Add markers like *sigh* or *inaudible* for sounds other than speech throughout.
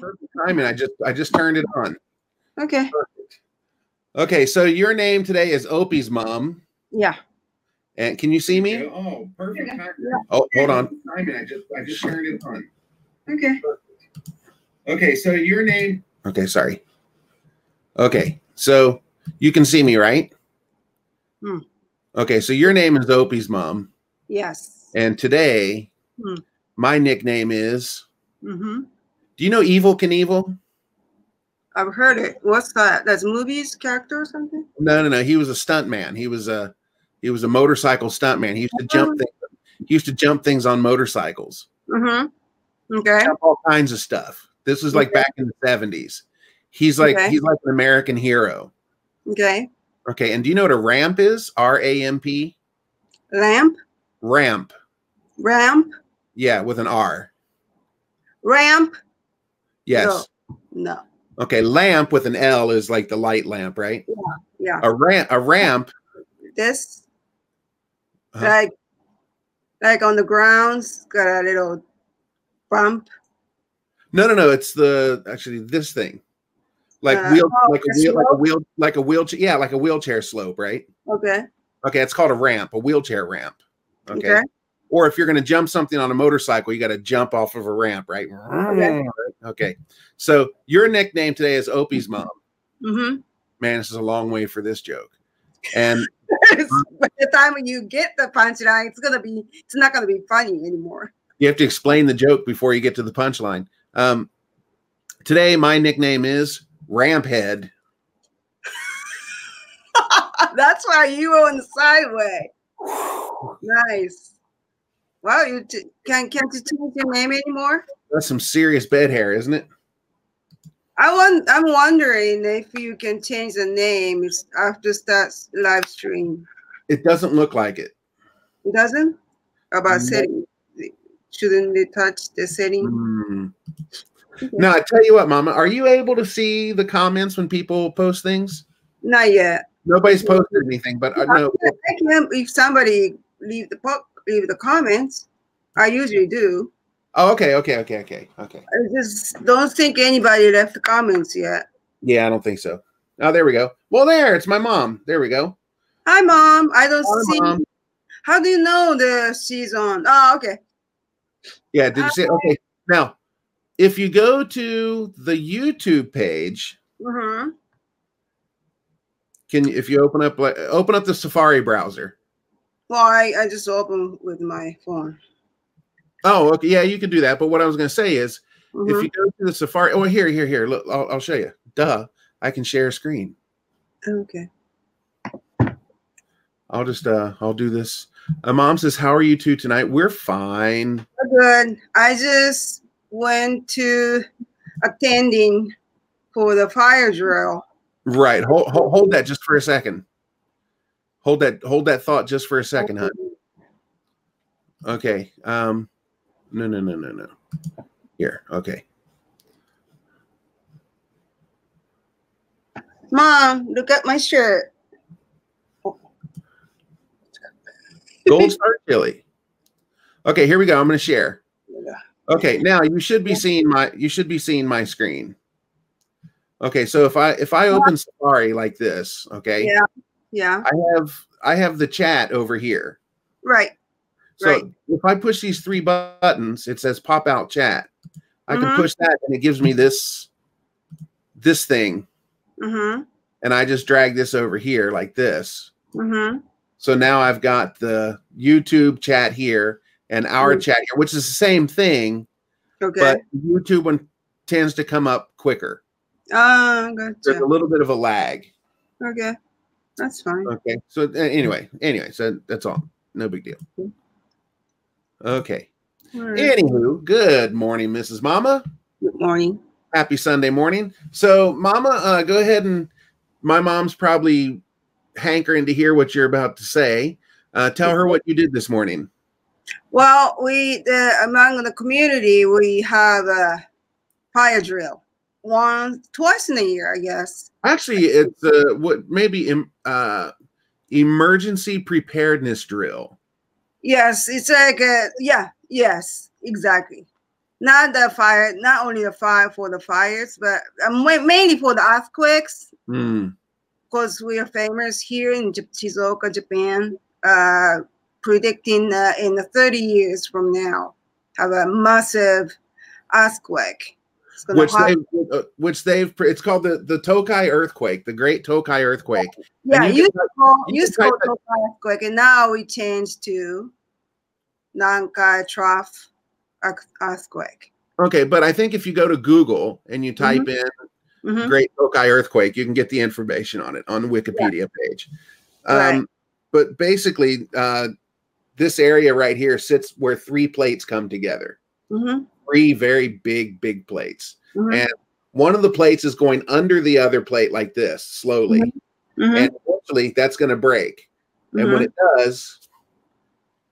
Perfect timing. I just I just turned it on. Okay. Perfect. Okay, so your name today is Opie's mom. Yeah. And can you see me? Oh, perfect. timing. Oh, hold on. Timing. I just I just turned it on. Okay. Okay, so your name. Okay, sorry. Okay, so you can see me, right? Hmm. Okay, so your name is Opie's mom, Yes. and today Hmm. my nickname is. Mm-hmm. Do you know Evel Knievel? I've heard it. What's that? That's movies character or something? No, no, no. He was a stunt man. He was a he was a motorcycle stunt man. He used to jump Oh. things. He used to jump things on motorcycles. Mm-hmm. Okay. All kinds of stuff. This was like Okay. back in the seventies. He's like Okay. he's like an American hero. Okay. Okay, and do you know what a ramp is? R A M P. Lamp. Ramp. Ramp. Yeah, with an R. Ramp. Yes. No. Okay, lamp with an L is like the light lamp, right? Yeah. Yeah. A ramp. A ramp. This. Uh-huh. Like. Like on the grounds, got a little bump. No, no, no. It's the actually this thing, like Uh, wheel, oh, like a wheel, like a wheel, like a wheelchair. Yeah, like a wheelchair slope, right? Okay. Okay, it's called a ramp, a wheelchair ramp. Okay. Okay. Or if you're going to jump something on a motorcycle, you got to jump off of a ramp, right? Okay. Okay. So your nickname today is Opie's mom. Mm-hmm. Man, this is a long way for this joke. And *laughs* By the time when you get the punchline, it's gonna be. It's not gonna be funny anymore. you have to explain the joke before you get to the punchline. Um, today, my nickname is Ramphead. *laughs* That's why you on the sideway. Nice. Wow, you t- can can't you change your name anymore? That's some serious bed hair, isn't it? I want. I'm wondering if you can change the name after that live stream. It doesn't look like it. It doesn't about No. setting. Shouldn't they touch the setting? Hmm. No, I tell you what, Mama, are you able to see the comments when people post things? Not yet. Nobody's posted anything, but I know. I can if somebody leave the leave the comments. I usually do. Oh, okay, okay, okay, okay, okay. I just don't think anybody left the comments yet. Yeah, I don't think so. Oh, there we go. Well, there, it's my mom. There we go. Hi, mom. I don't Hi, see. Mom. How do you know the she's on? Oh, okay. Yeah, did you see? Okay, now, if you go to the YouTube page, Mm-hmm. can if you open up like open up the Safari browser? Well, I, I just open with my phone. Oh, okay, yeah, you can do that. But what I was going to say is, Mhm. if you go to the Safari, oh, here, here, here. Look, I'll, I'll show you. Duh, I can share a screen. Okay. I'll just uh I'll do this. Uh, Mom says, "How are you two tonight?" We're fine. Good. I just went to attending for the fire drill. Right. Hold, hold hold that just for a second. Hold that hold that thought just for a second, huh? Okay. Um no no no no no. Here. Okay. Mom, look at my shirt. Gold Star Chili. Okay, here we go. I'm going to share. Okay, now you should be seeing my you should be seeing my screen. Okay, so if I if I open Safari like this, okay, Yeah. Yeah. I have I have the chat over here. Right. So Right. if I push these three buttons, it says pop out chat. I Mhm. can push that and it gives me this this thing Mm-hmm. and I just drag this over here like this. Mm-hmm. So now I've got the YouTube chat here and our Mhm. chat here, which is the same thing, Okay. but YouTube one tends to come up quicker. Ah, There's a little bit of a lag. Okay. That's fine. Okay. So uh, anyway, anyway, so that's all. No big deal. Okay. Right. Anywho, good morning, Mrs. Mama. Good morning. Happy Sunday morning. So, Mama, uh, go ahead and my mom's probably hankering to hear what you're about to say. Uh, tell her what you did this morning. Well, we the among the community we have a fire drill once twice in a year, I guess. Actually, it's uh, what maybe em- uh, emergency preparedness drill. Yes, it's like a, yeah, yes, exactly. not the fire, not only the fire for the fires, but ma- mainly for the earthquakes, Mm. because we are famous here in Shizuoka, Japan, uh, predicting uh, in the 30 years from now have a massive earthquake. Which they, uh, which they've, it's called the the Tokai earthquake, the Great Tokai earthquake. Yeah, you used to call, you used to call Tokai earthquake, and now we changed to Nankai Trough earthquake. Okay, but I think if you go to Google and you type Mm-hmm. in Mhm. Great Tokai earthquake, you can get the information on it on the Wikipedia page. Um, Right. But basically, uh, this area right here sits where three plates come together. Mhm. Three very big, big plates. Mhm. And one of the plates is going under the other plate like this, slowly. Mhm. And eventually that's going to break. And when it does,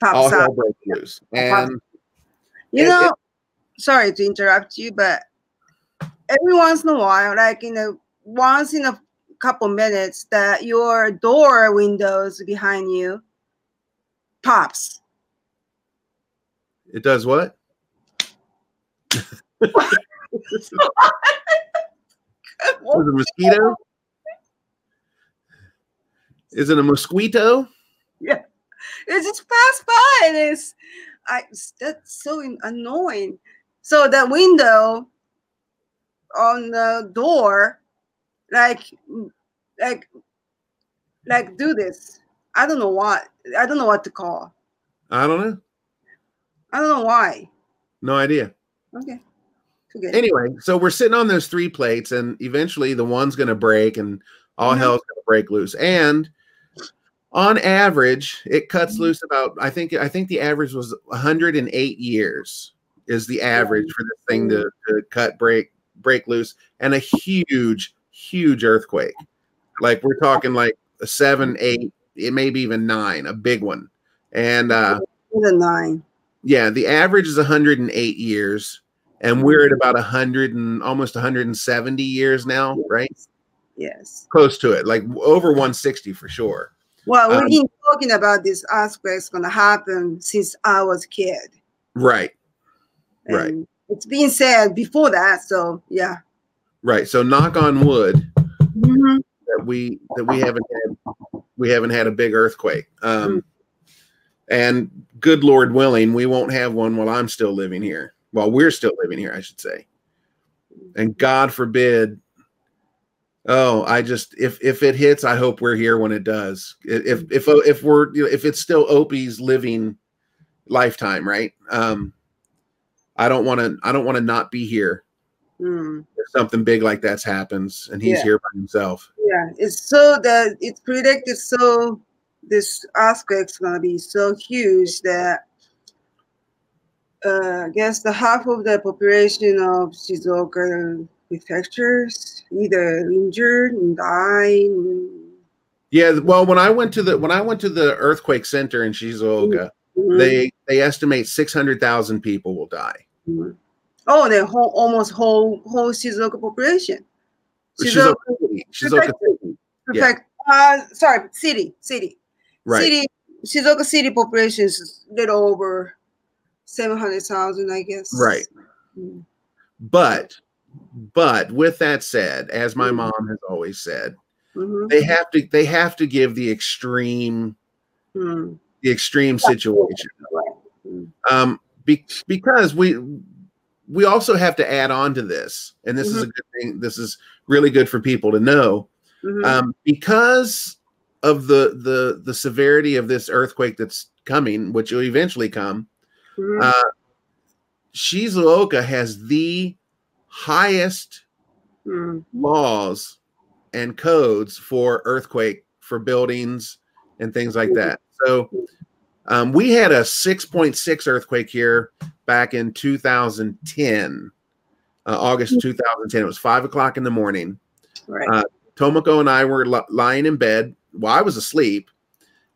Pops hell out. breaks loose. And You it- know, sorry to interrupt you, but every once in a while, like in a once in a couple minutes, that your door windows behind you pops. it does what? *laughs* Is it a mosquito? Is it a mosquito? *laughs* It just passed by, and it's I that's so annoying. So the window on the door, like like like do this. I don't know what I don't know what to call. I don't know. I don't know why. No idea. Okay. Forget it. Anyway, so we're sitting on those three plates, and eventually the one's going to break, and all Mhm. hell's going to break loose. And on average, it cuts Mhm. loose about I think I think the average was 108 years is the average for this thing to, to cut break break loose, and a huge huge earthquake. Like we're talking like a seven, eight, it maybe even nine, a big one. And uh the nine. yeah, the average is 108 years, and we're at about 100 and almost 170 years now, right? Yes. Close to it, like over 160 for sure. Well, Um, we've been talking about this earthquake's gonna happen since I was a kid. Right, Right. And It's been said before that, so yeah. right. So knock on wood Mhm. that we that we haven't had we haven't had a big earthquake. Um, and good Lord willing, we won't have one while I'm still living here. While we're still living here, I should say. And God forbid. Oh, I just if if it hits, I hope we're here when it does. If if if we're you know, if it's still Opie's living lifetime, right? Um, I don't want to I don't want to not be here Mm. if something big like that's happens and he's Yeah. here by himself. Yeah, it's so that it's predicted so this earthquake's gonna be so huge that uh, I guess the half of the population of Shizuoka prefectures either injured and died. Yeah, well, when I went to the when I went to the earthquake center in Shizuoka, Mhm. they they estimate six hundred thousand people will die. Mhm. Oh, the whole almost whole whole Shizuoka population. Shizuoka City, Shizuoka City, Prefect, uh, sorry, city, city, right? city. Shizuoka city population is a little over seven hundred thousand, I guess. Right. Mm. But but with that said, as my Mhm. mom has always said, Mhm. they have to they have to give the extreme Mm. the extreme situation. Um, be, because we we also have to add on to this, and this is a good thing. This is really good for people to know, Mhm. um, because of the the the severity of this earthquake that's coming, which will eventually come. Uh, Shizuoka has the highest Mm. laws and codes for earthquake for buildings and things like that. So um, we had a 6.6 earthquake here back in 2010, uh, August 2010. It was five o'clock in the morning. Right. uh, Tomoko and I were li- lying in bed. Well, I was asleep,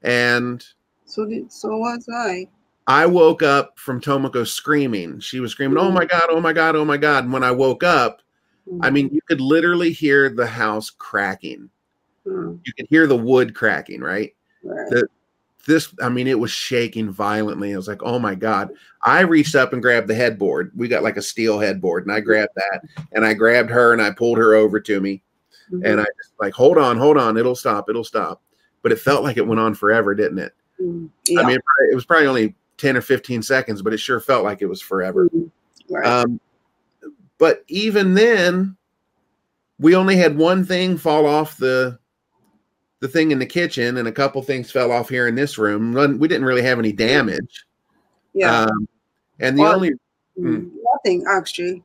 and so did, so was I. I woke up from Tomoko screaming. She was screaming, "Oh my god! Oh my god! Oh my god!" And when I woke up, I mean, you could literally hear the house cracking. Mm. You could hear the wood cracking, right? Right. the- this, I mean, it was shaking violently. I was like, oh my God. I reached up and grabbed the headboard. We got like a steel headboard, and I grabbed that and I grabbed her and I pulled her over to me. Mhm. And I just like, hold on, hold on, it'll stop, it'll stop. But it felt like it went on forever, didn't it? Mm, yeah. I mean, it, probably- it was probably only 10 or 15 seconds, but it sure felt like it was forever. Right. Um, but even then, we only had one thing fall off the the thing in the kitchen, and a couple things fell off here in this room. We didn't really have any damage. yeah. Um, and the Well, only Mm, Nothing actually.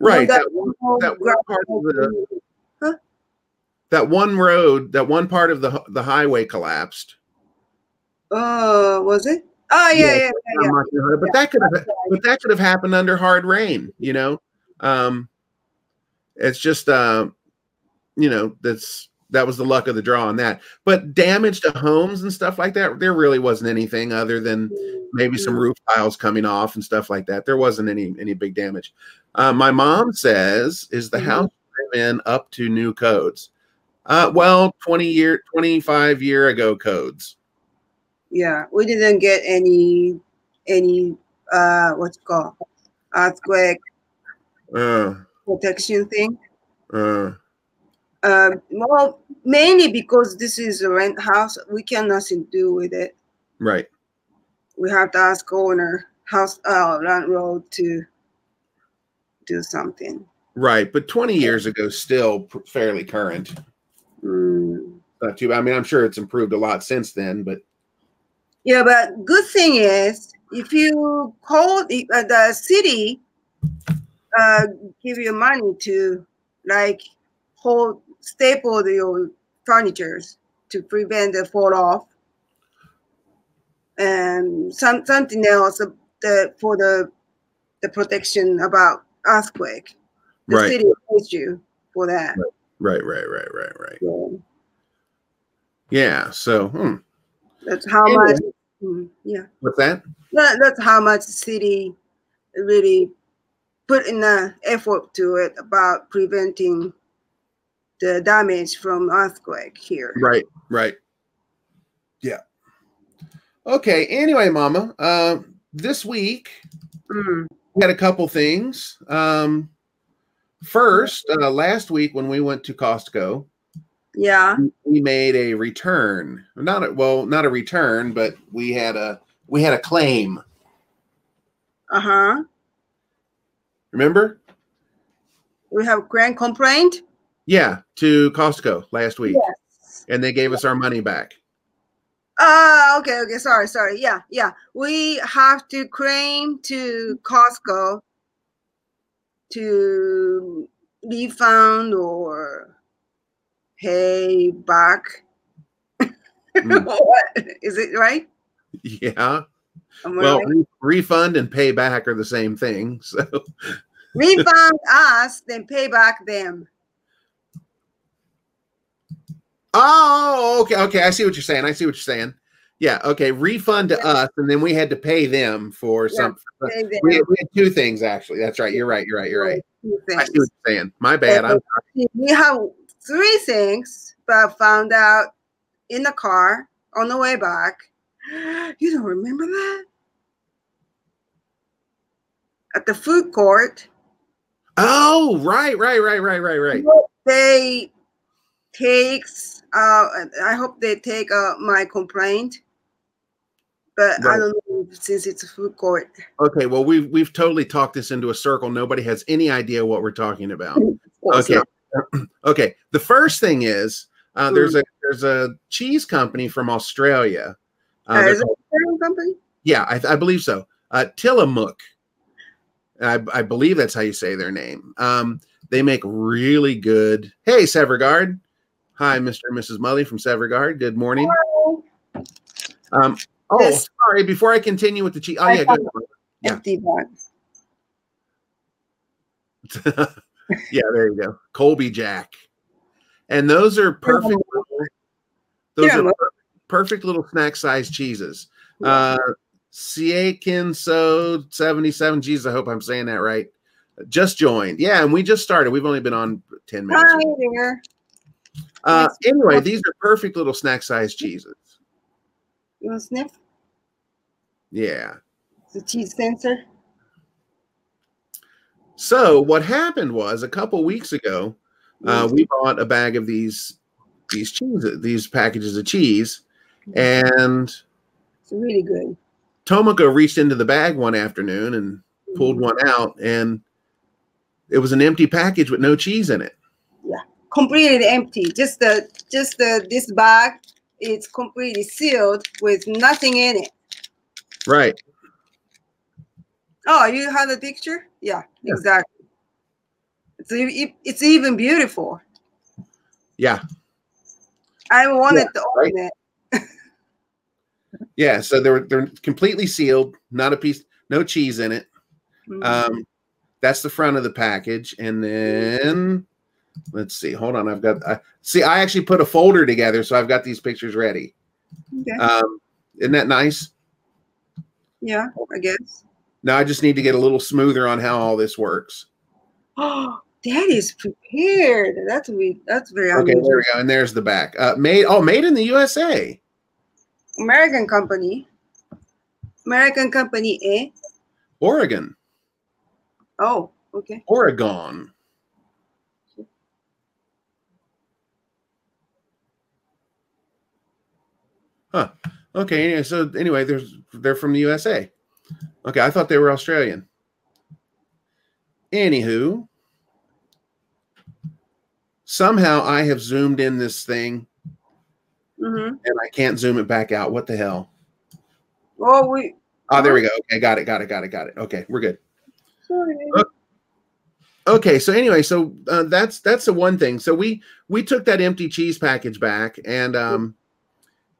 right No, that, one, that one part of the that one road, that one part of the the highway collapsed. Uh, was it? Oh yeah, Yeah, yeah, yeah. Yeah. but that could have but that could have happened under hard rain you know um it's just uh you know that's that was the luck of the draw on that but damage to homes and stuff like that there really wasn't anything other than maybe some roof tiles coming off and stuff like that there wasn't any any big damage uh, my mom says is the Mhm. house in up to new codes uh well 20 year 25 year ago codes Yeah, we didn't get any any uh what's it called earthquake uh protection thing. uh Um, well, mainly because this is a rent house, we can nothing do with it. right We have to ask owner house uh landlord to do something. Right, but 20 years ago, still pr- fairly current. Mm. Not too. bad. I mean, I'm sure it's improved a lot since then, but Yeah, but good thing is if you call the, uh, the city, uh, give you money to like hold staple your furnitures to prevent the fall off, and some something else uh, the for the the protection about earthquake. The Right. city pays you for that. right, right, right, right, right. So Yeah. So, hmm, that's how Anyway. much. Mm, yeah. what's that? that, that's how much the city really put in the effort to it about preventing the damage from earthquake here. Right, right. Yeah. Okay. Anyway, Mama, uh, this week Mm, we had a couple things. Um, first, uh, last week when we went to Costco, yeah. we made a return. Not a, well, not a return, but we had a we had a claim. Uh huh. Remember? We have grand complaint. Yeah, to Costco last week, Yes. and they gave us our money back. Ah, okay, okay. Sorry, sorry. Yeah, yeah. We have to claim to Costco to refund or pay back. Mm. what is it right? Yeah. Well, re- refund and pay back are the same thing. *laughs* So refund us, then pay back them. Oh, okay, okay. I see what you're saying. I see what you're saying. Yeah, okay. Refund to us, and then we had to pay them for Yeah, some. Pay them. We had, we had two things actually. That's right. You're right. You're right. You're right. I see what you're saying. My bad. I'm We have three things, but found out in the car on the way back. *gasps* You don't remember that? At the food court, Oh, right, right, right, right, right, right. they takes. Uh, I hope they take uh, my complaint, but I don't know since it's a food court. Okay. Well, we've we've totally talked this into a circle. Nobody has any idea what we're talking about. Okay. *clears throat* okay. The first thing is uh, there's Mm. a there's a cheese company from Australia. Uh, Uh, is it a company? Yeah, I, I believe so. Uh, Tillamook. I, I believe that's how you say their name. Um, they make really good. Hey, Severgard. Hi, Mr. and Mrs. Mully from Severgard. Good morning. Um, oh, Yes. sorry. Before I continue with the cheese. Oh, I yeah, good. Yeah. Empty box. *laughs* yeah, there you go. Colby Jack. And those are perfect. Those Yeah, are well- per- perfect little snack sized cheeses. Uh, So 77. Jesus, I hope I'm saying that right. Just joined. Yeah, and we just started. We've only been on 10 minutes. Hi there. Uh, anyway, these are perfect little snack sized cheeses. You want to sniff Yeah. the cheese sensor? So what happened was a couple weeks ago, uh, we bought a bag of these these cheese these packages of cheese, and It's really good. Tomoko reached into the bag one afternoon and pulled one out, and it was an empty package with no cheese in it. Yeah, completely empty. Just the just the this bag is completely sealed with nothing in it. Right. Oh, you have a picture? Yeah, Yeah. exactly. It's it's even beautiful. Yeah. I wanted to right. open it. Yeah. So they're they're completely sealed, not a piece, no cheese in it. Mhm. Um, that's the front of the package, and then let's see. Hold on, I've got. I, see, I actually put a folder together, so I've got these pictures ready. okay. Um, isn't that nice? yeah, I guess. Now I just need to get a little smoother on how all this works. Oh, *gasps* that is prepared. That's we. That's very Okay, unusual. there we go, and there's the back. Uh, made oh, made in the USA, American company. American company, eh? Oregon, Oh, okay. Oregon. Huh. Okay. So anyway, there's they're from the USA. Okay, I thought they were Australian. Anywho, somehow I have zoomed in this thing Mm-hmm. and I can't zoom it back out. What the hell? Oh, we. Oh, there we go. Okay, got it, got it, got it, got it. Okay, we're good. Sorry. Okay, so anyway, so uh, that's that's the one thing. So we we took that empty cheese package back and um,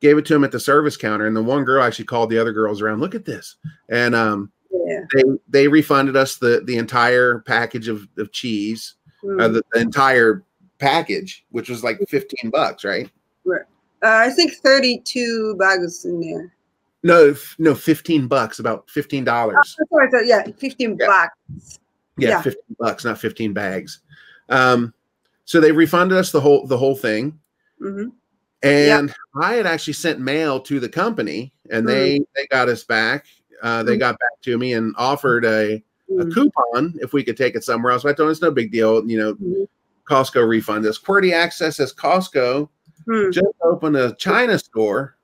gave it to him at the service counter, and the one girl actually called the other girls around. Look at this, and um, Yeah. they they refunded us the the entire package of, of cheese, Mm. uh, the, the entire package, which was like fifteen bucks, right? Uh, I think 32 bags in there. No, f- no, fifteen bucks, about fifteen dollars. Oh, sorry, yeah, 15 Yeah. bags. yeah, Yeah. 15 bucks, not 15 bags. Um, so they refunded us the whole the whole thing. hmm And I had actually sent mail to the company and they they got us back. Uh, they Mhm. got back to me and offered a, a Mm. coupon if we could take it somewhere else. I told them it's no big deal. You know, Mhm. Costco refund us. QWERTY Access says Costco Hmm. just opened a China store.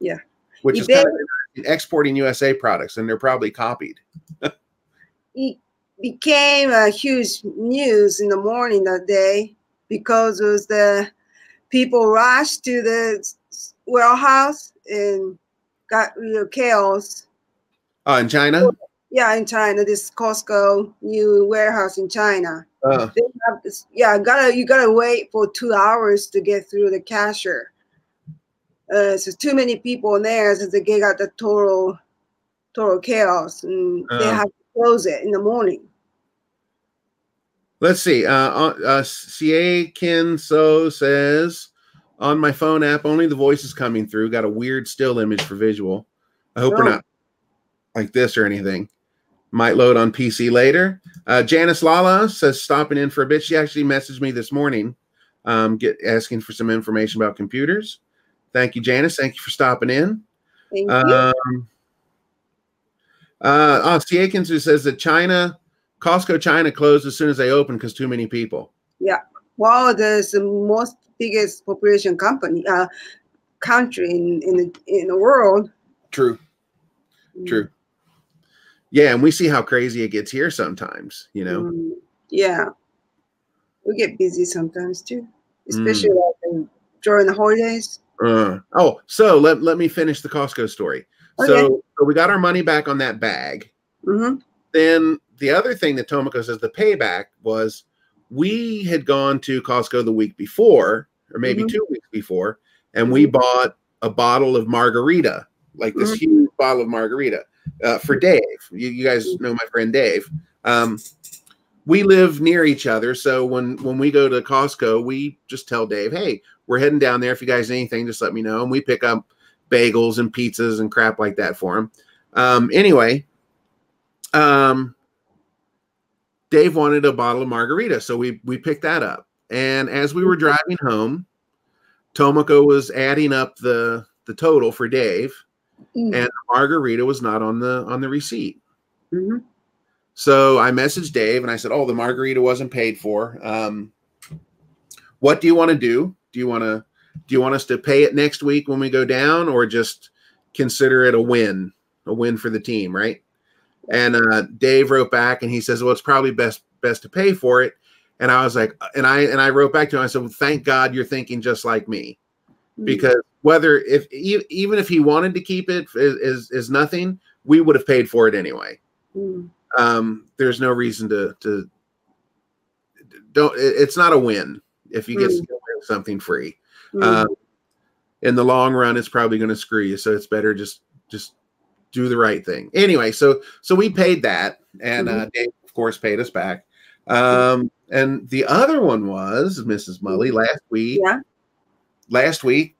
Yeah. Which is kind of exporting USA products and they're probably copied. *laughs* It became a huge news in the morning that day because it was the people rushed to the warehouse and got real chaos. Oh, in China? Yeah, in China, this Costco new warehouse in China. Uh, they have this, yeah, gotta you gotta wait for two hours to get through the cashier. Uh, so too many people in there, so they got the total, total chaos, and they Oh. have to close it in the morning. Let's see. Uh, uh, uh Siekin So says on my phone app, only the voice is coming through. Got a weird still image for visual. I hope we're Oh. not like this or anything. Might load on PC later. Uh, Janice Lala says stopping in for a bit. She actually messaged me this morning, um, get asking for some information about computers. Thank you, Janice. Thank you for stopping in. Thank you. Um, uh, oh, Siakins who says that China, Costco China closed as soon as they opened because too many people. Yeah. Wow, there's the most biggest population company, uh, country in in the in the world. True, true. Yeah, and we see how crazy it gets here sometimes. You know, Mm, yeah, we get busy sometimes too, Mm. especially like in- during the holidays. uh, oh, so let let me finish the Costco story. Okay. So, so we got our money back on that bag. hmm Then the other thing that Tomoko says the payback was we had gone to Costco the week before, or maybe Mhm. two weeks before, and we bought a bottle of margarita, like this huge bottle of margarita uh, for Dave. You, you guys know my friend Dave. Um, we live near each other, so when when we go to Costco, we just tell Dave, "Hey, we're heading down there. If you guys need anything, just let me know." And we pick up bagels and pizzas and crap like that for him. Um, anyway, um, Dave wanted a bottle of margarita, so we we picked that up. And as we were driving home, Tomoko was adding up the the total for Dave, Mm. and the margarita was not on the on the receipt. Mhm. So I messaged Dave and I said, "Oh, the margarita wasn't paid for. Um, what do you want to do? Do you want to do you want us to pay it next week when we go down, or just consider it a win, a win for the team, right?" And uh, Dave wrote back and he says, "Well, it's probably best best to pay for it." And I was like, and I and I wrote back to him. I said, well, "Thank God you're thinking just like me." Mm. because whether if even if he wanted to keep it is, is is nothing we would have paid for it anyway Mm. um there's no reason to to don't it- it's not a win if you get Mm. something free Mm. um in the long run it's probably going to screw you so it's better just just do the right thing. Anyway so so we paid that and uh dave of course paid us back. Um and the other one was mrs mully last week. Yeah. last week.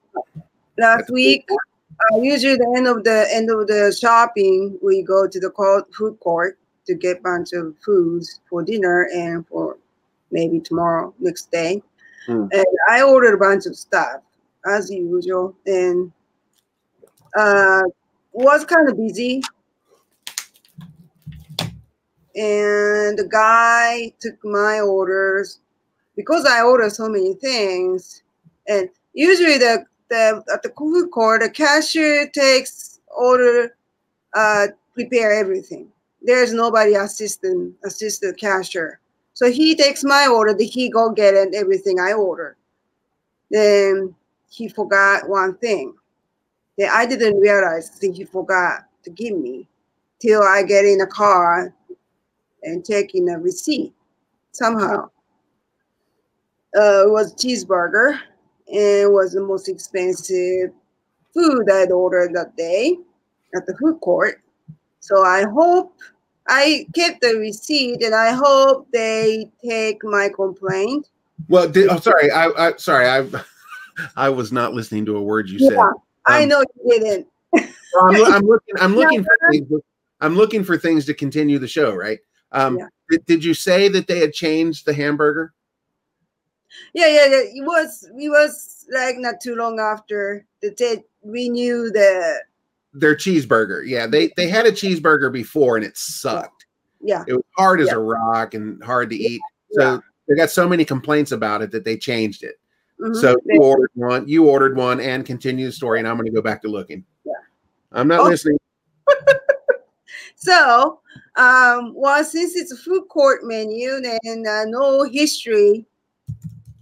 Last week, uh, usually the end of the end of the shopping, we go to the food court to get bunch of foods for dinner and for maybe tomorrow next day. Mm. And I ordered a bunch of stuff as usual, and uh, was kind of busy. And the guy took my orders because I order so many things. And usually the, the at the food court, the cashier takes order, uh, prepare everything. There's nobody assistant assist the cashier. So he takes my order, then he go get it, everything I ordered. Then he forgot one thing. Then I didn't realize that he forgot to give me till I get in the car and taking a receipt somehow. Uh, it was cheeseburger and was the most expensive food I'd ordered that day at the food court. So I hope I kept the receipt and I hope they take my complaint. Well, did, oh, sorry, I, I sorry, I *laughs* I was not listening to a word you said. I Um, know you didn't. I'm, I'm *laughs* looking. I'm looking for things. I'm looking for things to continue the show, right? Um, Yeah. did, did you say that they had changed the hamburger? Yeah, yeah, yeah. It was it was like not too long after the they renew the Their cheeseburger. Yeah, they they had a cheeseburger before and it sucked. yeah. It was hard as Yeah. a rock and hard to eat. So they got so many complaints about it that they changed it. Mhm. So you ordered one, you ordered one, and continue the story. And I'm going to go back to looking. Yeah. I'm not Oh. listening. *laughs* So, um, well, since it's a food court menu and uh, no history,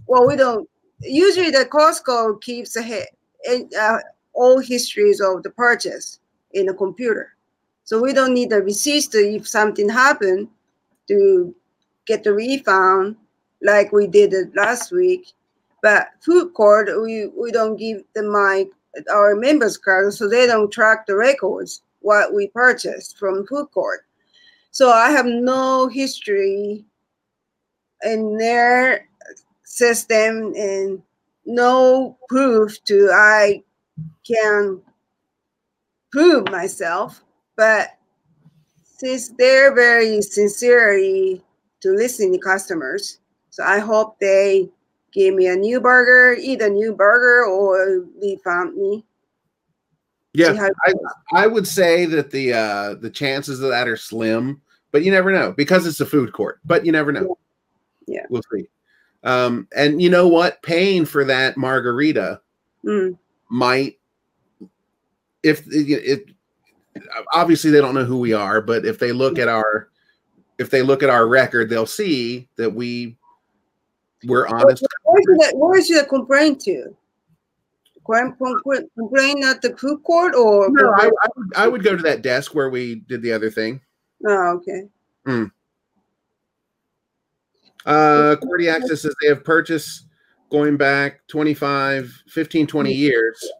well, we don't. Usually, the Costco keeps ahead uh, all histories of the purchase in a computer, so we don't need the receipts to if something happened to get the refund like we did it last week. But food court, we we don't give them my our members card, so they don't track the records what we purchased from food court. So I have no history in their system and no proof to I can prove myself. But since they're very sincerely to listen to customers, so I hope they give me a new burger, eat a new burger or refund me. Yeah, I, I would say that the uh, the chances of that are slim, but you never know because it's a food court. But you never know. Yeah. we'll see. Um, and you know what? Paying for that margarita Mm, might, if it, obviously they don't know who we are, but if they look at our, if they look at our record, they'll see that we we're honest. Where should I, where should I complain to? Complain, at the food court or? No, I, I, would, I would go to that desk where we did the other thing. oh, okay. Uh, Cordy Access says they have purchased going back 25, 15, 20 years,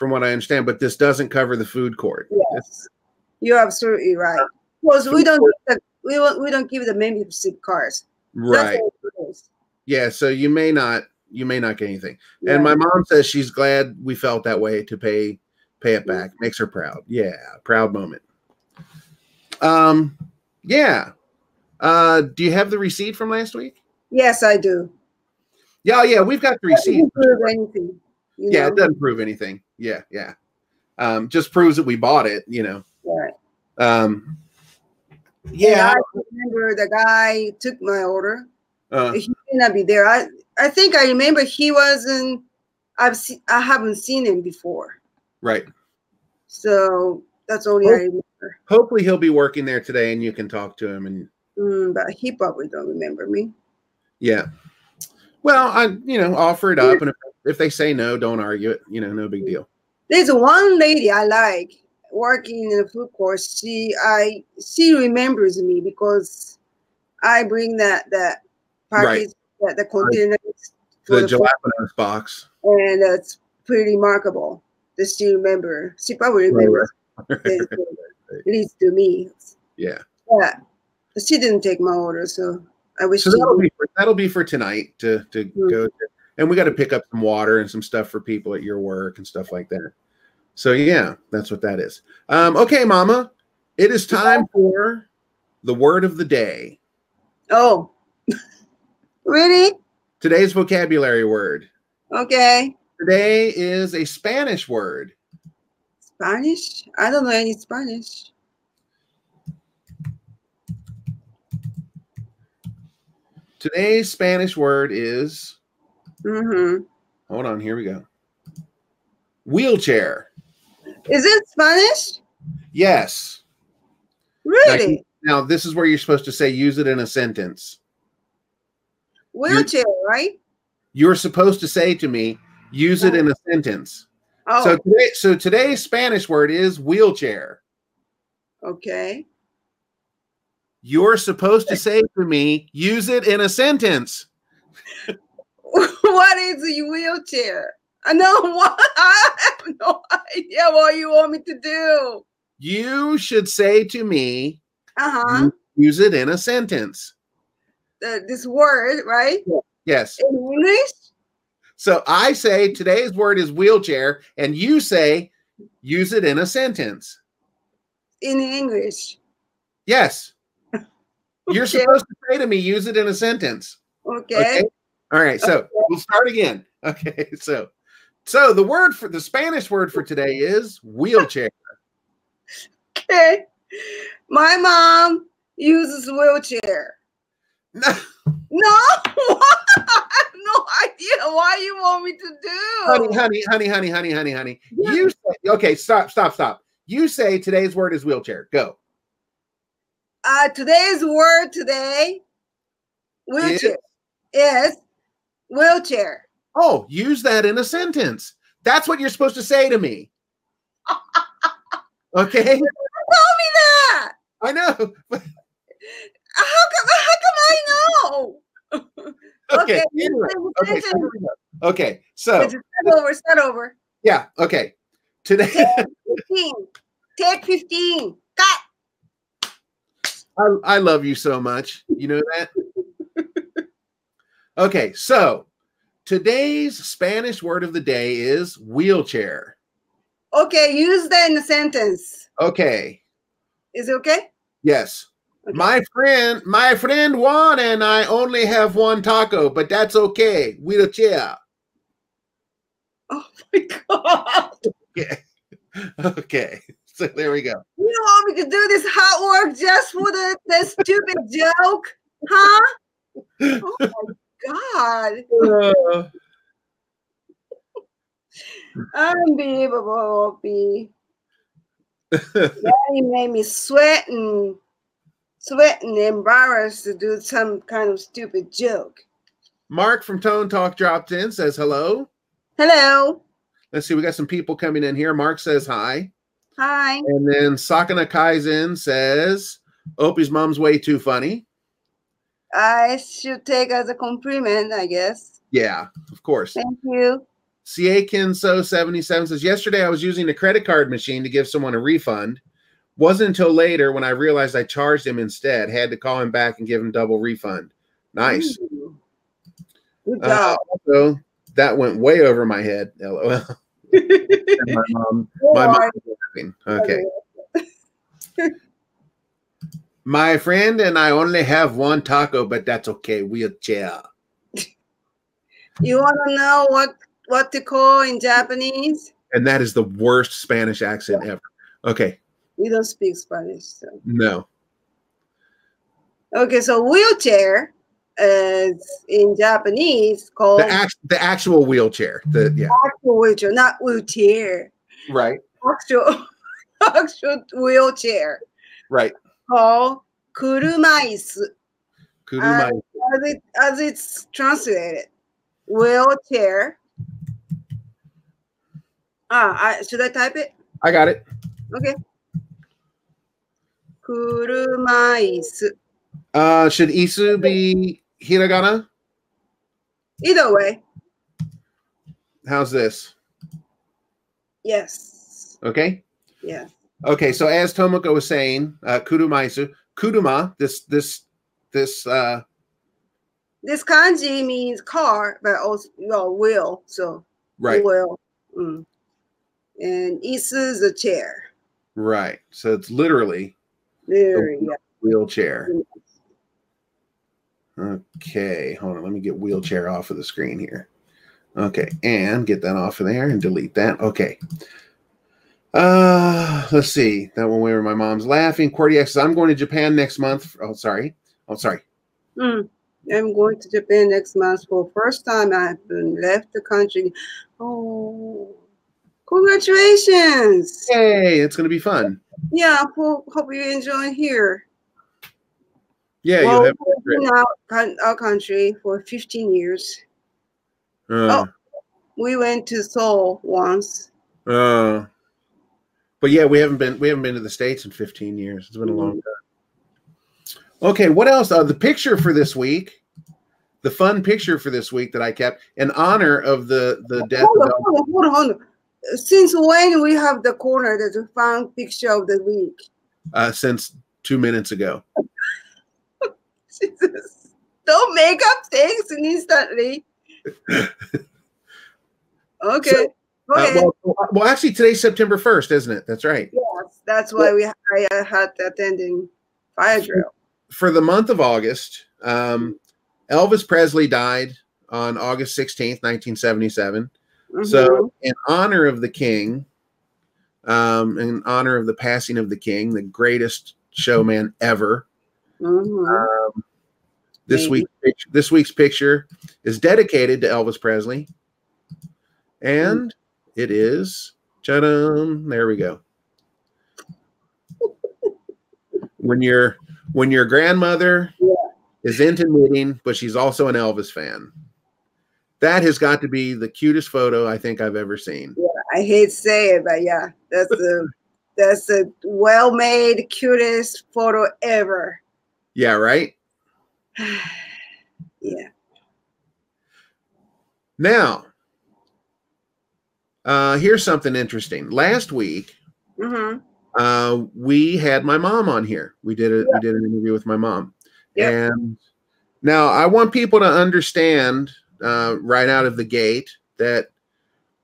from what I understand, but this doesn't cover the food court. Yes, you're absolutely right. Because we don't give the, we we don't give the membership cards. Right. What it is. Yeah. So you may not you may not get anything. Yeah. And my mom says she's glad we felt that way to pay pay it back. Makes her proud. Yeah, proud moment. Um, yeah. Uh, do you have the receipt from last week? yes, I do. Yeah, yeah, we've got the Doesn't receipt. prove anything. Yeah, know? it doesn't prove anything. Yeah, yeah. um, just proves that we bought it. You know. Right. Um, And yeah. I remember the guy took my order. Uh, He may not be there. I I think I remember he wasn't. I've seen. I haven't seen him before, right. so that's only Oh. I remember. Hopefully he'll be working there today, and you can talk to him. And Mm, but he probably don't remember me. yeah. Well, I you know offer it up, and if, if they say no, don't argue it. You know, no big deal. There's one lady I like working in a food court. She I she remembers me because I bring that that Right. that the containers The the gelatinous box. and that's pretty remarkable that she remember. She probably Right, remembers it, *laughs* at least to me. yeah. Yeah, she didn't take my order, so I wish So that'll would. be for, that'll be for tonight to to Mm. go. To, and we got to pick up some water and some stuff for people at your work and stuff like that. So yeah, that's what that is. Um, okay, Mama, it is time for the word of the day. Oh, *laughs* really? Today's vocabulary word. Okay. Today is a Spanish word. Spanish? I don't know any Spanish. Today's Spanish word is. Mm-hmm. Hold on, here we go. Wheelchair. Is it Spanish? Yes. Really? Now this is where you're supposed to say use it in a sentence. Wheelchair, right? You're supposed to say to me, use it in a sentence. Oh, So today, so today's Spanish word is wheelchair. okay. You're supposed to say to me, use it in a sentence. *laughs* what is a wheelchair? I know *laughs* what. I have no idea what you want me to do. You should say to me, Uh huh. use it in a sentence. Uh, this word, right? Yes. In English? So I say today's word is wheelchair, and you say use it in a sentence. In English. Yes. *laughs* You're supposed to say to me, use it in a sentence. Okay. All right. So we'll start again. *laughs* Okay. So, so the word for the Spanish word for today is wheelchair. *laughs* Okay. My mom uses wheelchair. No, No, I have no idea why you want me to do. honey, honey, honey, honey, honey, honey, honey. You say, okay? Stop, stop, stop. You say today's word is wheelchair. Go. Uh, today's word today, wheelchair, is wheelchair. Oh, use that in a sentence. That's what you're supposed to say to me. *laughs* Okay, Tell me that. I know. *laughs* How come? I know? *laughs* Okay, Okay, anyway, okay, so, we go. okay. So Start over. Over. yeah, okay. Today, *laughs* Fifteen. Take fifteen. Cut. I, I love you so much. You know that? *laughs* Okay, so today's Spanish word of the day is wheelchair. Okay, use that in a sentence. Okay, Is it okay? yes. Okay. My friend, my friend Juan and I only have one taco, but that's okay. Wheelchair. Oh my god! Okay. *laughs* Okay. So there we go. You want me to do this hard work just for the, the stupid joke? Huh? *laughs* Oh my god. Uh, Unbelievable, Opie. *laughs* Daddy made me sweat and sweat and embarrassed to do some kind of stupid joke. Mark from Tone Talk dropped in, says hello. Hello. Let's see, we got some people coming in here. Mark says hi. Hi. And then Sakana Kaizen says, Opie's mom's way too funny. I should take as a compliment, I guess. Yeah, of course. Thank you. CA So 77 says, Yesterday I was using a credit card machine to give someone a refund. Wasn't until later when I realized I charged him instead. Had to call him back and give him double refund. Nice. Good Uh, job. also, that went way over my head. *laughs* LOL. *laughs* My mom, my mom. Okay. *laughs* My friend and I only have one taco, but that's okay. Wheelchair. You want to know what what to call in Japanese? and that is the worst Spanish accent ever. Okay, We don't speak Spanish. So. no. Okay, so wheelchair is in Japanese called The act, the actual wheelchair. The yeah. actual wheelchair, not wheelchair. Right. Actual *laughs* actual wheelchair Right. called kurumaisu. Kurumai. As, it, as it's translated, wheelchair. Ah, I, should I type it? I got it. Okay. Kurumaisu. Uh, should Isu be hiragana? Either way, How's this? yes. Okay. Yeah. Okay. So as Tomoko was saying, uh, kurumaisu, kuruma. This this this uh This kanji means car, but also well, wheel. So right wheel. Mm. And isu is a chair. right. So it's literally There, yeah. wheelchair. Okay, hold on. Let me get wheelchair off of the screen here. Okay, and get that off of there and delete that. Okay. Uh, let's see. That one where my mom's laughing. QWERTY says, I'm going to Japan next month. Oh, sorry. Oh, sorry. Mm. I'm going to Japan next month for first time. I've been left the country. Oh, congratulations! Hey, it's going to be fun. Yeah, hope, hope you enjoy here. Yeah, well, you'll have. been out our country for 15 years. Uh, We went to Seoul once. uh, but yeah, we haven't been we haven't been to the states in 15 years. It's been a long time. Okay, what else? Uh, the picture for this week, the fun picture for this week that I kept in honor of the the death hold on, hold on, hold on. Since when we have the corner that's a fun picture of the week? uh, since two minutes ago. *laughs* Jesus. Don't make up things instantly. *laughs* Okay. So, Go Uh, ahead. well, well, actually, today's September 1st, isn't it? That's right. yes, that's why we I had attending fire drill. For the month of August, um, Elvis Presley died on August 16th, 1977. Mhm. So, in honor of the king, um, in honor of the passing of the king, the greatest showman ever, Mhm. um, this Maybe. week this week's picture is dedicated to Elvis Presley, and it is there we go. *laughs* when your when your grandmother Yeah. is into knitting, but she's also an Elvis fan. That has got to be the cutest photo I think I've ever seen. Yeah, I hate saying it, but yeah, that's a *laughs* that's a well-made, cutest photo ever. Yeah, right? *sighs* yeah. Now, uh, here's something interesting. Last week, hmm uh, we had my mom on here. We did a, we did an interview with my mom, Yep. and now I want people to understand uh, right out of the gate that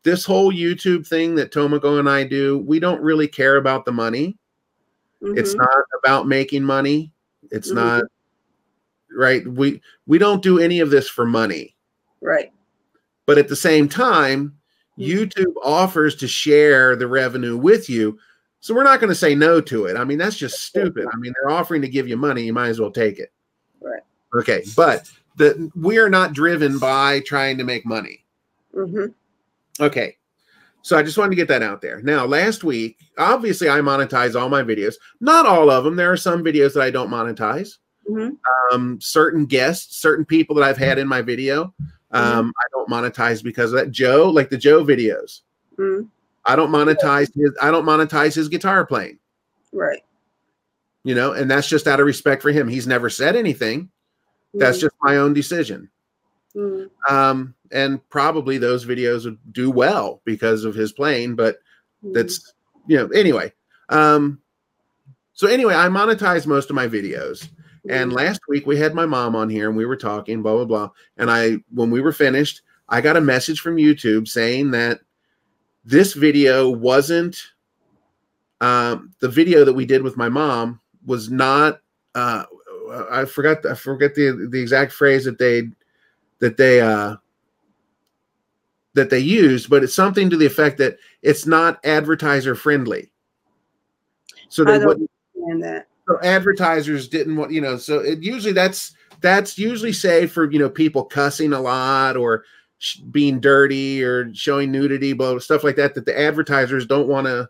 this whole YouTube thing that Tomoko and I do, we don't really care about the money. It's Mhm. not about making money. It's Mhm. not right. We we don't do any of this for money. right. But at the same time, Mhm. YouTube offers to share the revenue with you. So we're not going to say no to it. I mean, that's just stupid. I mean, they're offering to give you money, you might as well take it. Right. Okay, but the we are not driven by trying to make money. hmm Okay. So I just wanted to get that out there. Now, last week, obviously I monetize all my videos. Not all of them. There are some videos that I don't monetize. hmm Um, certain guests, certain people that I've had in my video, Mm-hmm. um, I don't monetize because of that. Joe, like the Joe videos. hmm I don't monetize his I don't monetize his guitar playing, Right. you know, and that's just out of respect for him. He's never said anything. That's just my own decision. Mhm. Um, and probably those videos would do well because of his playing, but Mhm. that's you know, anyway. Um, so anyway, I monetize most of my videos. And Mhm. last week we had my mom on here and we were talking, blah, blah, blah. And I when we were finished, I got a message from YouTube saying that this video wasn't um, the video that we did with my mom was not uh, I forgot I forget the the exact phrase that they that they uh that they used, but it's something to the effect that it's not advertiser friendly. So they wouldn't understand that. so advertisers didn't want you know so it usually that's that's usually say for you know people cussing a lot or sh- being dirty or showing nudity but stuff like that that the advertisers don't want to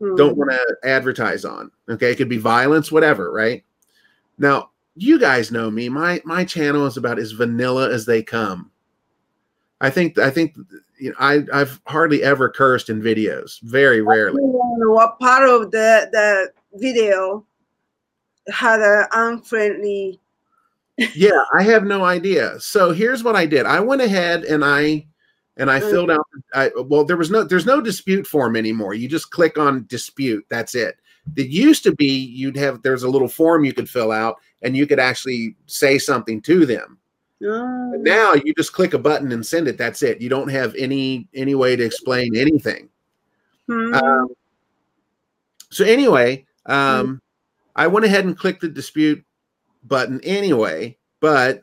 Hmm. don't want to advertise on okay it could be violence whatever right now you guys know me. My my channel is about as vanilla as they come. I think i think you know i i've hardly ever cursed in videos very rarely. I don't know? What part of the the video had an unfriendly. yeah i have no idea. So here's what i did. I went ahead and i and i Mm. filled out I, well there was no there's no dispute form anymore. You just click on dispute. That's it it used to be you'd have there's a little form you could fill out and you could actually say something to them Oh, now you just click a button and send it that's it you don't have any any way to explain anything hmm. um, so anyway, um, I went ahead and clicked the dispute button anyway. But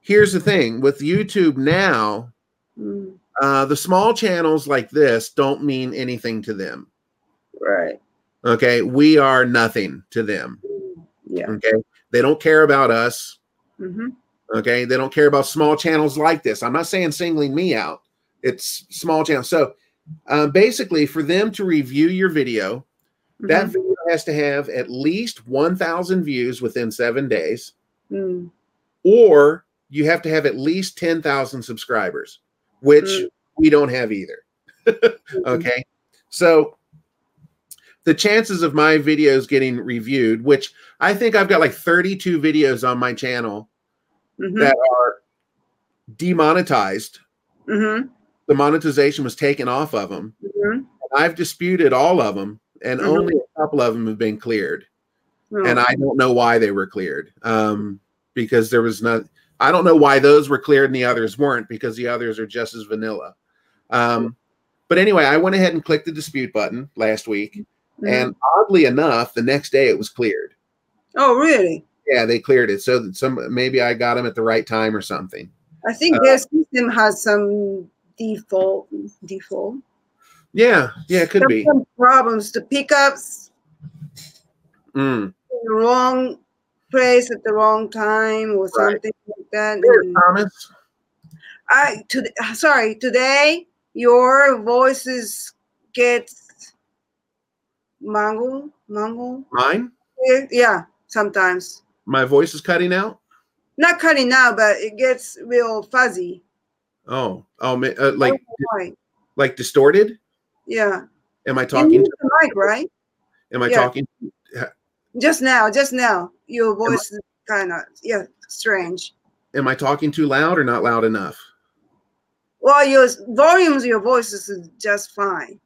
here's the thing with YouTube now, Hmm. uh, the small channels like this don't mean anything to them. right. Okay, we are nothing to them. Yeah. Okay, they don't care about us. Mm-hmm. Okay, they don't care about small channels like this. I'm not saying singling me out. It's small channels. So uh, basically, for them to review your video, That Mm-hmm. video has to have at least 1,000 views within seven days, Hmm. or you have to have at least 10,000 subscribers, which Mm. we don't have either. *laughs* Okay. So the chances of my videos getting reviewed, which I think I've got like 32 videos on my channel Mhm. that are demonetized, Mhm. the monetization was taken off of them. Mhm. I've disputed all of them, and Mhm. only a couple of them have been cleared. Oh. and I don't know why they were cleared. Um, because there was not. I don't know why those were cleared and the others weren't because the others are just as vanilla. Um, but anyway, I went ahead and clicked the dispute button last week, Mhm. and oddly enough, the next day it was cleared. oh, really? Yeah, they cleared it. So that some maybe I got them at the right time or something. I think Uh, their system has some default default. Yeah, yeah, it could Some- be. some problems. The pickups Mm. in the wrong place at the wrong time or Right. something like that. Here, and Thomas. I to, sorry today your voices get mangled mangled. Mine. Yeah, sometimes My voice is cutting out. not cutting out, but it gets real fuzzy. Oh, oh, uh, like don't know why. like distorted. Yeah, Am I talking? To, the mic, right? am I yeah. talking? Just now, just now, your voice is kind of yeah strange. Am I talking too loud or not loud enough? Well, your volumes, your voice is just fine.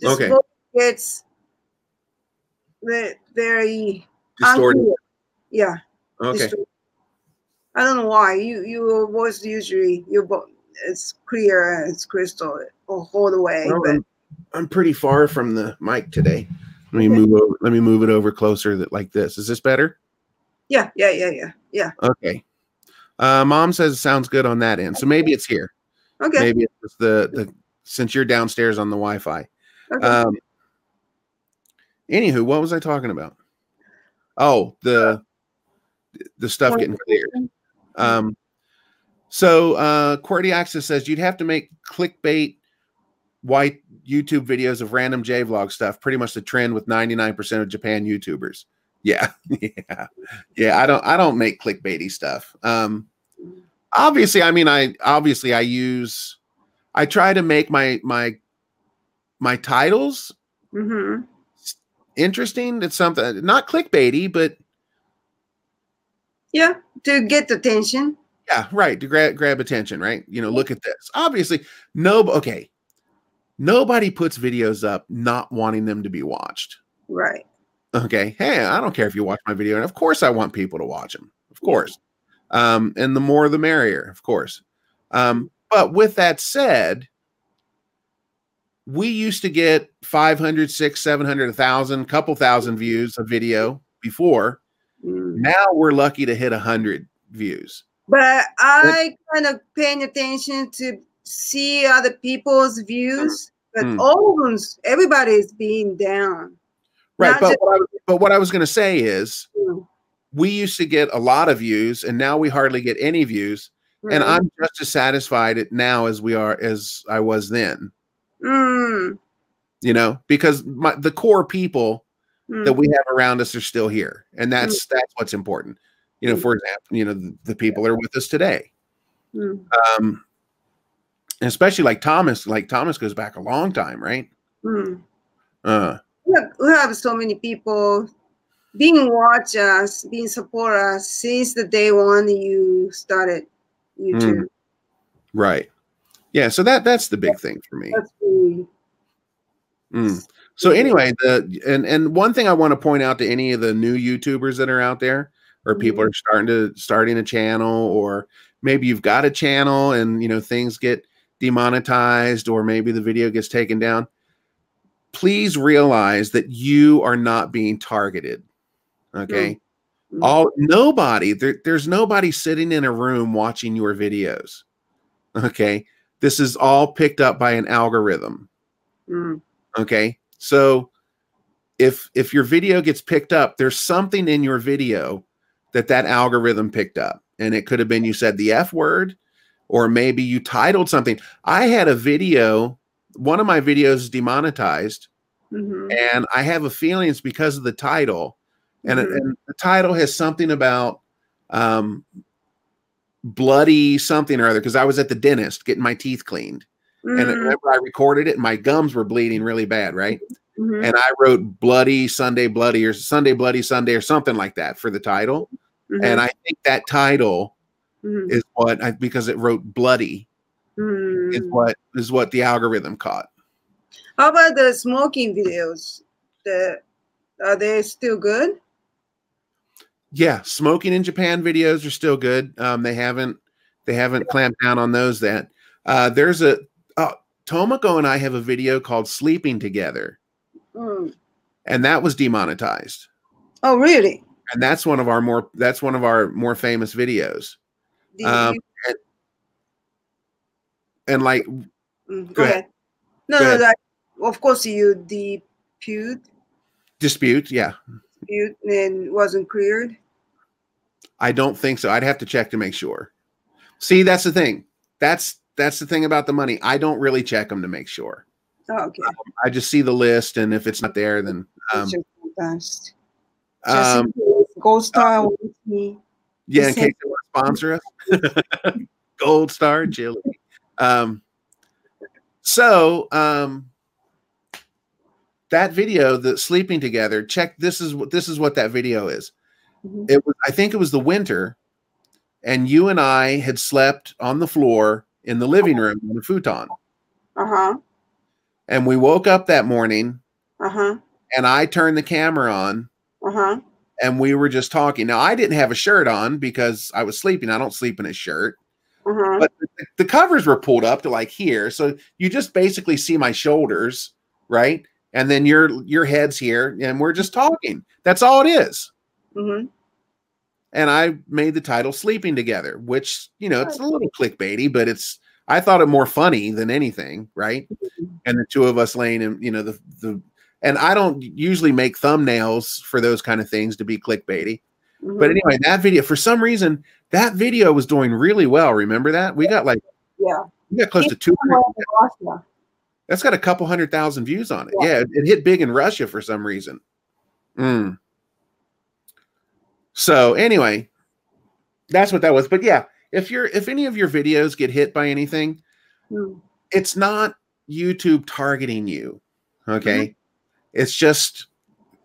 This Okay. ve- very Distorted. unclear. Yeah. Okay. distorted. I don't know why. You your voice usually your vo- it's clear and it's crystal all, all the way. Well, but I'm, I'm pretty far from the mic today. Let me move over. Let me move it over closer. That like this. Is this better? yeah, yeah, yeah, yeah, yeah. Okay. Uh, Mom says it sounds good on that end. So maybe it's here. Okay. Maybe it's the the since you're downstairs on the Wi-Fi. okay. Um. Anywho, what was I talking about? Oh, the the stuff getting cleared. Um, so uh, QWERTY Access says you'd have to make clickbait white YouTube videos of random J vlog stuff. Pretty much the trend with 99% of Japan YouTubers. Yeah, *laughs* yeah, yeah. I don't I don't make clickbaity stuff. Um, obviously, I mean, I obviously I use I try to make my my my titles hmm interesting. It's something not clickbaity, but Yeah, to get attention. Yeah, right. To grab grab attention, right? You know, look at this. Obviously, no. Okay, nobody puts videos up not wanting them to be watched. Right. Okay, hey, I don't care if you watch my video, and of course, I want people to watch them, of course. Um, and the more, the merrier, of course. Um, but with that said, we used to get 500, 600, 700, 1,000, couple thousand views a video before. Mm. Now we're lucky to hit 100 views. But I kind of paying attention to see other people's views, but Mm. all of them, everybody is being down. Right. But just- what, I, but what I was going to say is Mm, we used to get a lot of views and now we hardly get any views. And. I'm just as satisfied now as we are as I was then, Mm, you know, because my, the core people mm, that we have around us are still here. And that's that's what's important. You know, Mm. for example, you know, the, the people that are with us today. mm, Um and especially like Thomas, like Thomas goes back a long time, right? mm. Uh We have- we have so many people being watch us, being support us since the day one you started YouTube. right. Yeah, so that that's the big thing for me. That's Mm. So anyway, the and and one thing I want to point out to any of the new YouTubers that are out there, or people Mhm. are starting to starting a channel, or maybe you've got a channel and you know things get demonetized, or maybe the video gets taken down. Please realize that you are not being targeted. Okay. Mm. All nobody there, there's nobody sitting in a room watching your videos. Okay. This is all picked up by an algorithm. Mm, okay? So if if your video gets picked up there's something in your video that that algorithm picked up. And it could have been you said the f word or maybe you titled something. I had a video one of my videos is demonetized. Mhm, and i have a feeling it's because of the title. And, Mhm. and the title has something about um bloody something or other because i was at the dentist getting my teeth cleaned and mm, remember I recorded it and my gums were bleeding really bad, right? mhm, And I wrote bloody Sunday bloody or Sunday bloody Sunday or something like that for the title. mhm, And I think that title mhm, is what I because it wrote bloody is mm. what is what the algorithm caught. How about the smoking videos? The are they still good? Yeah, smoking in Japan videos are still good. Um, they haven't they haven't clamped down on those that. Uh, there's a uh, Tomoko and I have a video called Sleeping Together, Mm. and that was demonetized. Oh, really? And that's one of our more that's one of our more famous videos. Um, you- And like mm, go ahead. No, Go no, ahead. that, of course you depute, dispute, yeah. dispute and wasn't cleared. I don't think so. I'd have to check to make sure. See, that's the thing. That's that's the thing about the money. I don't really check them to make sure. Oh, okay. I just see the list, and if it's not there, then um, Just um, Gold Star me. yeah. In case they want to sponsor us, *laughs* Gold Star Chili. Um, so um, that video, the sleeping together. Check this is what this is what that video is. Mhm. it was i think it was the winter and you and i had slept on the floor in the living room on the futon Uh huh. and we woke up that morning Uh huh. and i turned the camera on Uh huh. and we were just talking now i didn't have a shirt on because i was sleeping i don't sleep in a shirt Uh huh. but the, the covers were pulled up to like here so you just basically see my shoulders right and then your your head's here and we're just talking that's all it is Mm-hmm. And I made the title "Sleeping Together," which you know it's a little clickbaity, but it's I thought it more funny than anything, right? And the two of us laying in, you know, the the and I don't usually make thumbnails for those kind of things to be clickbaity, Mm-hmm. but anyway, that video for some reason that video was doing really well. Remember that we got like yeah. we got close to two hundred. That's got a couple hundred thousand views on it. Yeah. Yeah, it, it hit big in Russia for some reason. Mm. So anyway, that's what that was. But yeah, if you're if any of your videos get hit by anything, Mm. it's not YouTube targeting you. Okay. It's just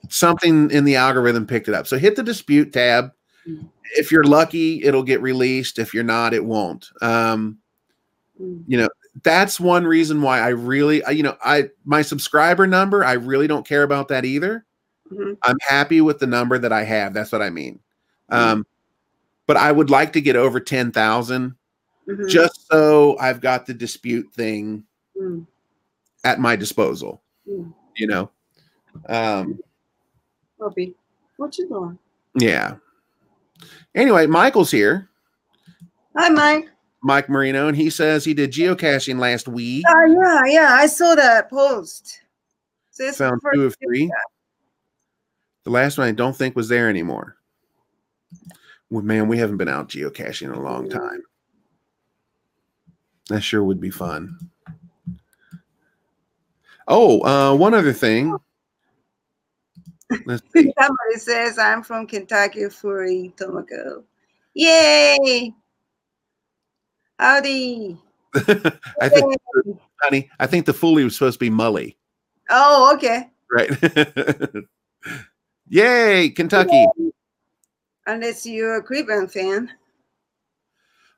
something in the algorithm picked it up. So hit the dispute tab. Mhm. If you're lucky, it'll get released. If you're not, it won't. Um, Mm. you know that's one reason why i really you know i my subscriber number i really don't care about that either Mhm. i'm happy with the number that i have that's what i mean um but i would like to get over 10,000 Mhm. just so i've got the dispute thing Mm. at my disposal Mm. you know um Bobby, what you doing? yeah anyway michael's here Hi, Mike. Mike Marino, and he says he did geocaching last week. Uh, yeah, yeah, I saw that post. So Found two of three. The last one I don't think was there anymore. Well, man, we haven't been out geocaching in a long time. That sure would be fun. Oh, uh, one other thing. Let's *laughs* see. Somebody says I'm from Kentucky Fury Tomoko. Yay! Howdy. *laughs* I think, Yay. honey, I think the fully was supposed to be Mully, Oh, okay. right? *laughs* Yay, Kentucky. Unless you're a Cleveland fan.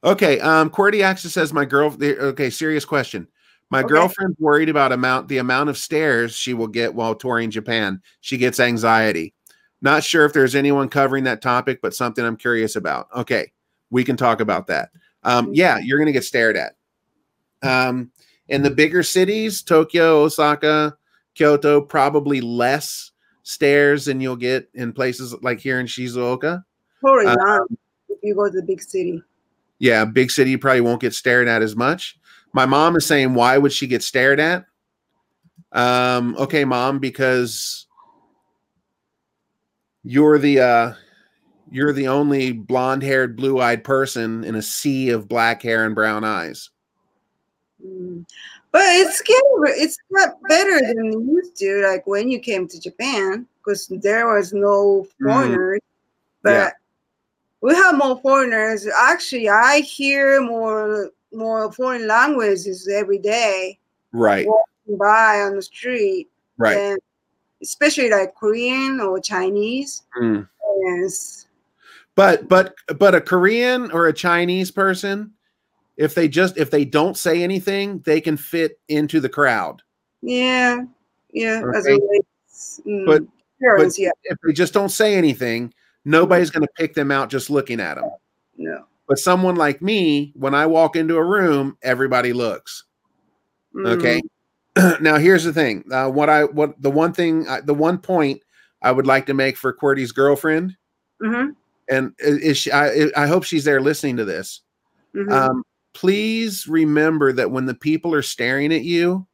Okay, um, QWERTY Access says my girl. Okay, serious question. My Okay. girlfriend's worried about amount the amount of stairs she will get while touring Japan. She gets anxiety. Not sure if there's anyone covering that topic, but something I'm curious about. Okay, we can talk about that. Um, yeah, you're gonna get stared at. Um, in the bigger cities, Tokyo, Osaka, Kyoto, probably less stairs than you'll get in places like here in Shizuoka. Hurry Uh, on if you go to the big city. Yeah, big city you probably won't get stared at as much. My mom is saying, why would she get stared at? Um, okay, mom, because you're the uh you're the only blonde-haired, blue-eyed person in a sea of black hair and brown eyes. Mm. But it's getting it's got better than it used to, like when you came to Japan, because there was no foreigners. But Mm. Yeah. we have more foreigners. Actually, I hear more more foreign languages every day Right, walking by on the street, right. and especially like Korean or Chinese. Mm. Yes. But but but a Korean or a Chinese person, if they just if they don't say anything, they can fit into the crowd. Yeah. Yeah. As Okay. a race, mm, But- yeah. If they just don't say anything, nobody's going to pick them out just looking at them. No. But someone like me, when I walk into a room, everybody looks. Okay. Mm. *clears throat* now here's the thing. Uh, what I what the one thing I, the one point I would like to make for QWERTY's girlfriend, Mhm. and is she, I I hope she's there listening to this. Mhm. Um, please remember that when the people are staring at you,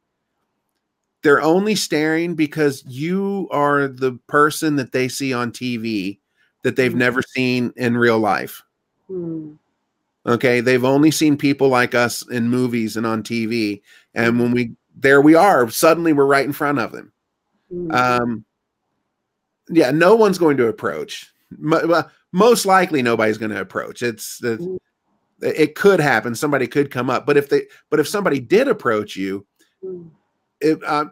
they're only staring because you are the person that they see on TV that they've Mhm. never seen in real life. Mm. Okay. They've only seen people like us in movies and on TV. And when we, there we are, suddenly we're right in front of them. Mm. Um, yeah, no one's going to approach. Most likely, nobody's going to approach. It's the. It could happen. Somebody could come up, but if they, but if somebody did approach you, Mm. it, uh,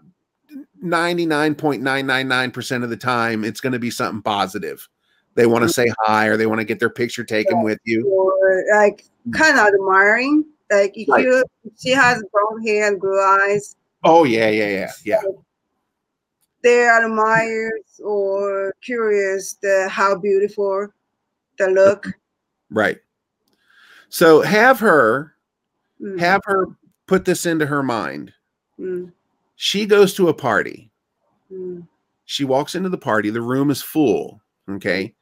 99.999% of the time, it's going to be something positive. They want to say hi or they want to get their picture taken with you. or like kind of admiring. Like if Right. you, she has brown hair and blue eyes, Oh, yeah, yeah, yeah, yeah. they admire or curious the how beautiful the look. Right. So have her, Mm, have her put this into her mind. mm, She goes to a party. mm, She walks into the party. The room is full. Okay.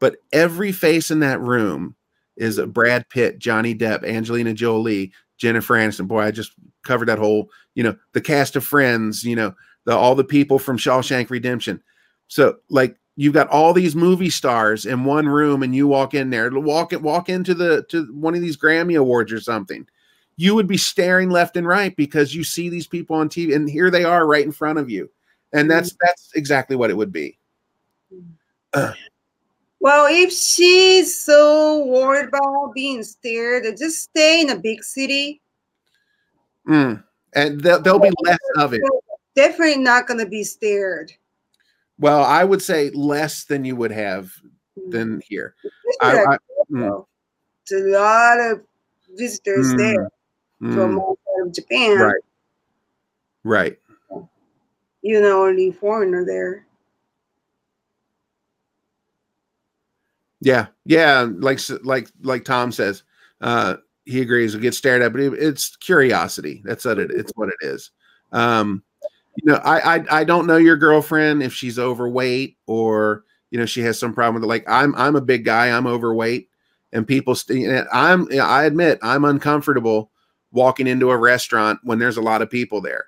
But every face in that room is a Brad Pitt, Johnny Depp, Angelina Jolie, Jennifer Aniston. Boy, I just covered that whole, you know, the cast of friends, you know, the all the people from Shawshank Redemption. So like you've got all these movie stars in one room and you walk in there, walk it, walk into the to one of these Grammy Awards or something. You would be staring left and right because you see these people on TV and here they are right in front of you. And that's that's exactly what it would be. Well, if she's so worried about being stared, just stay in a big city. Mm. And there- there'll be less of it. Definitely not gonna be stared. Well, I would say less than you would have Mm. than here. I- I- mm. Tokyo. There's a lot of visitors Mm, there from Mm, all part of Japan. Right. right. You know, only foreigner there. Yeah. Yeah. Like like like Tom says, uh, he agrees. We get stared at, but it's curiosity. That's what it. It's what it is. Um, you know, I, I I don't know your girlfriend if she's overweight or you know she has some problem with it. Like I'm I'm a big guy. I'm overweight, and people. St- I'm. I admit I'm uncomfortable walking into a restaurant when there's a lot of people there.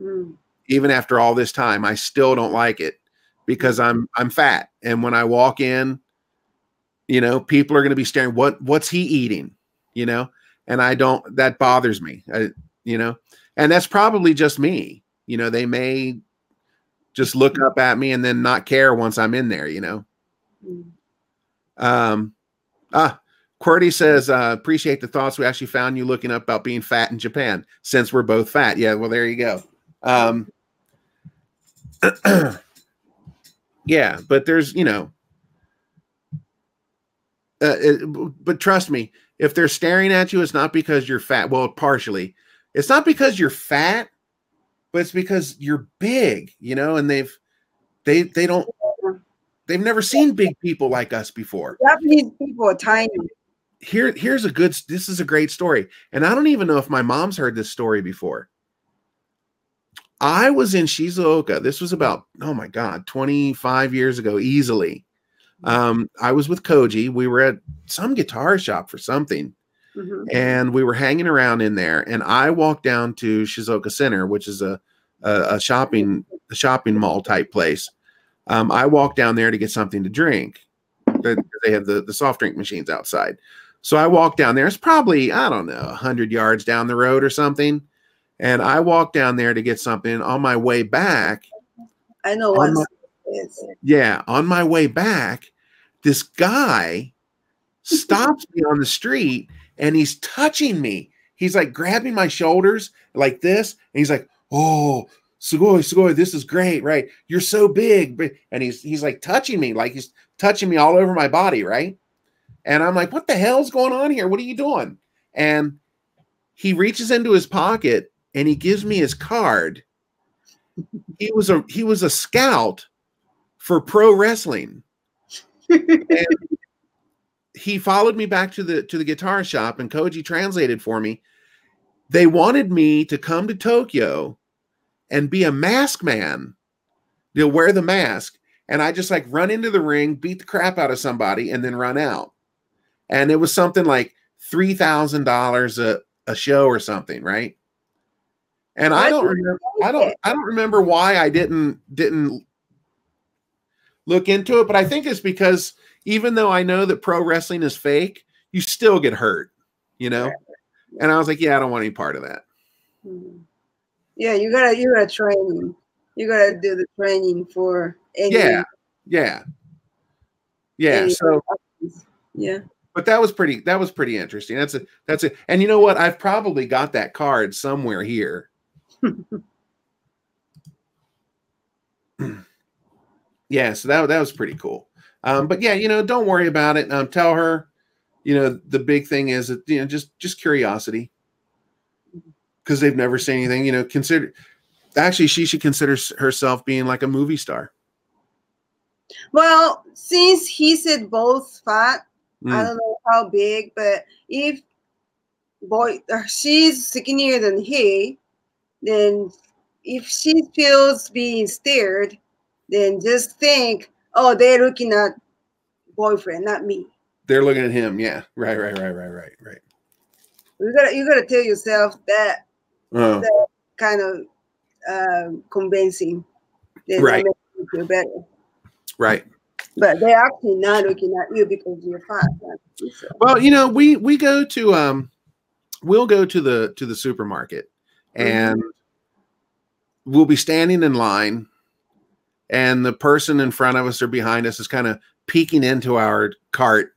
Mm. Even after all this time, I still don't like it because I'm I'm fat, and when I walk in, you know, people are going to be staring. What what's he eating? You know, and I don't. That bothers me. I, you know, and that's probably just me. You know, they may just look up at me and then not care once I'm in there. You know. Mm. Um, ah, QWERTY says, uh, appreciate the thoughts. We actually found you looking up about being fat in Japan since we're both fat. Yeah, well, there you go. Um, *clears throat* yeah, but there's, you know, uh, it, but trust me, if they're staring at you, it's not because you're fat. Well, partially, it's not because you're fat, but it's because you're big, you know, and they've, they, they don't, they've never seen big people like us before. Japanese people are tiny. Here, here's a good. This is a great story, and I don't even know if my mom's heard this story before. I was in Shizuoka. This was about oh my god, 25 years ago, easily. Um, I was with Koji. We were at some guitar shop for something, Mhm. and we were hanging around in there. And I walked down to Shizuoka Center, which is a a, a shopping a shopping mall type place. Um, I walked down there to get something to drink. They have the, the soft drink machines outside. So I walked down there. It's probably, I don't know, 100 yards down the road or something. And I walked down there to get something. On my way back, I know what my- yeah, on my way back, this guy *laughs* stops me on the street and he's touching me. He's like grabbing my shoulders like this. And he's like, Oh, Sugoi, Sugoi, this is great, right? You're so big. And he's he's like touching me, like he's touching me all over my body, right? And I'm like, what the hell's going on here? What are you doing? And he reaches into his pocket and he gives me his card. He was a he was a scout for pro wrestling. And *laughs* he followed me back to the to the guitar shop and Koji translated for me. They wanted me to come to Tokyo and be a mask man. You'll wear the mask. And I just like run into the ring, beat the crap out of somebody, and then run out. And it was something like three thousand dollars a a show or something, right? And I don't remember. I don't. I don't remember why I didn't didn't look into it, but I think it's because even though I know that pro wrestling is fake, you still get hurt, you know. And I was like, yeah, I don't want any part of that. Mhm. Yeah, you gotta you gotta train. You gotta do the training for any, Yeah, yeah, yeah. So, yeah. but that was pretty. That was pretty interesting. That's a. That's it. And you know what? I've probably got that card somewhere here. *laughs* *clears throat* yeah. So that that was pretty cool. Um, but yeah, you know, don't worry about it. Um, tell her, you know, the big thing is that you know just just curiosity because they've never seen anything. You know, consider actually she should consider herself being like a movie star. Well, since he said both fat, I Mm, don't know how big, but if boy uh, she's skinnier than he, then if she feels being stared, then just think, oh, they're looking at boyfriend, not me. They're looking at him. Yeah. Right. Right. Right. Right. Right. Right. You gotta you gotta tell yourself that Oh, kind of um, convincing. Right. you feel better. right. But they're actually not looking at you because you're fat. Well, you know, we we go to um we'll go to the to the supermarket and we'll be standing in line and the person in front of us or behind us is kind of peeking into our cart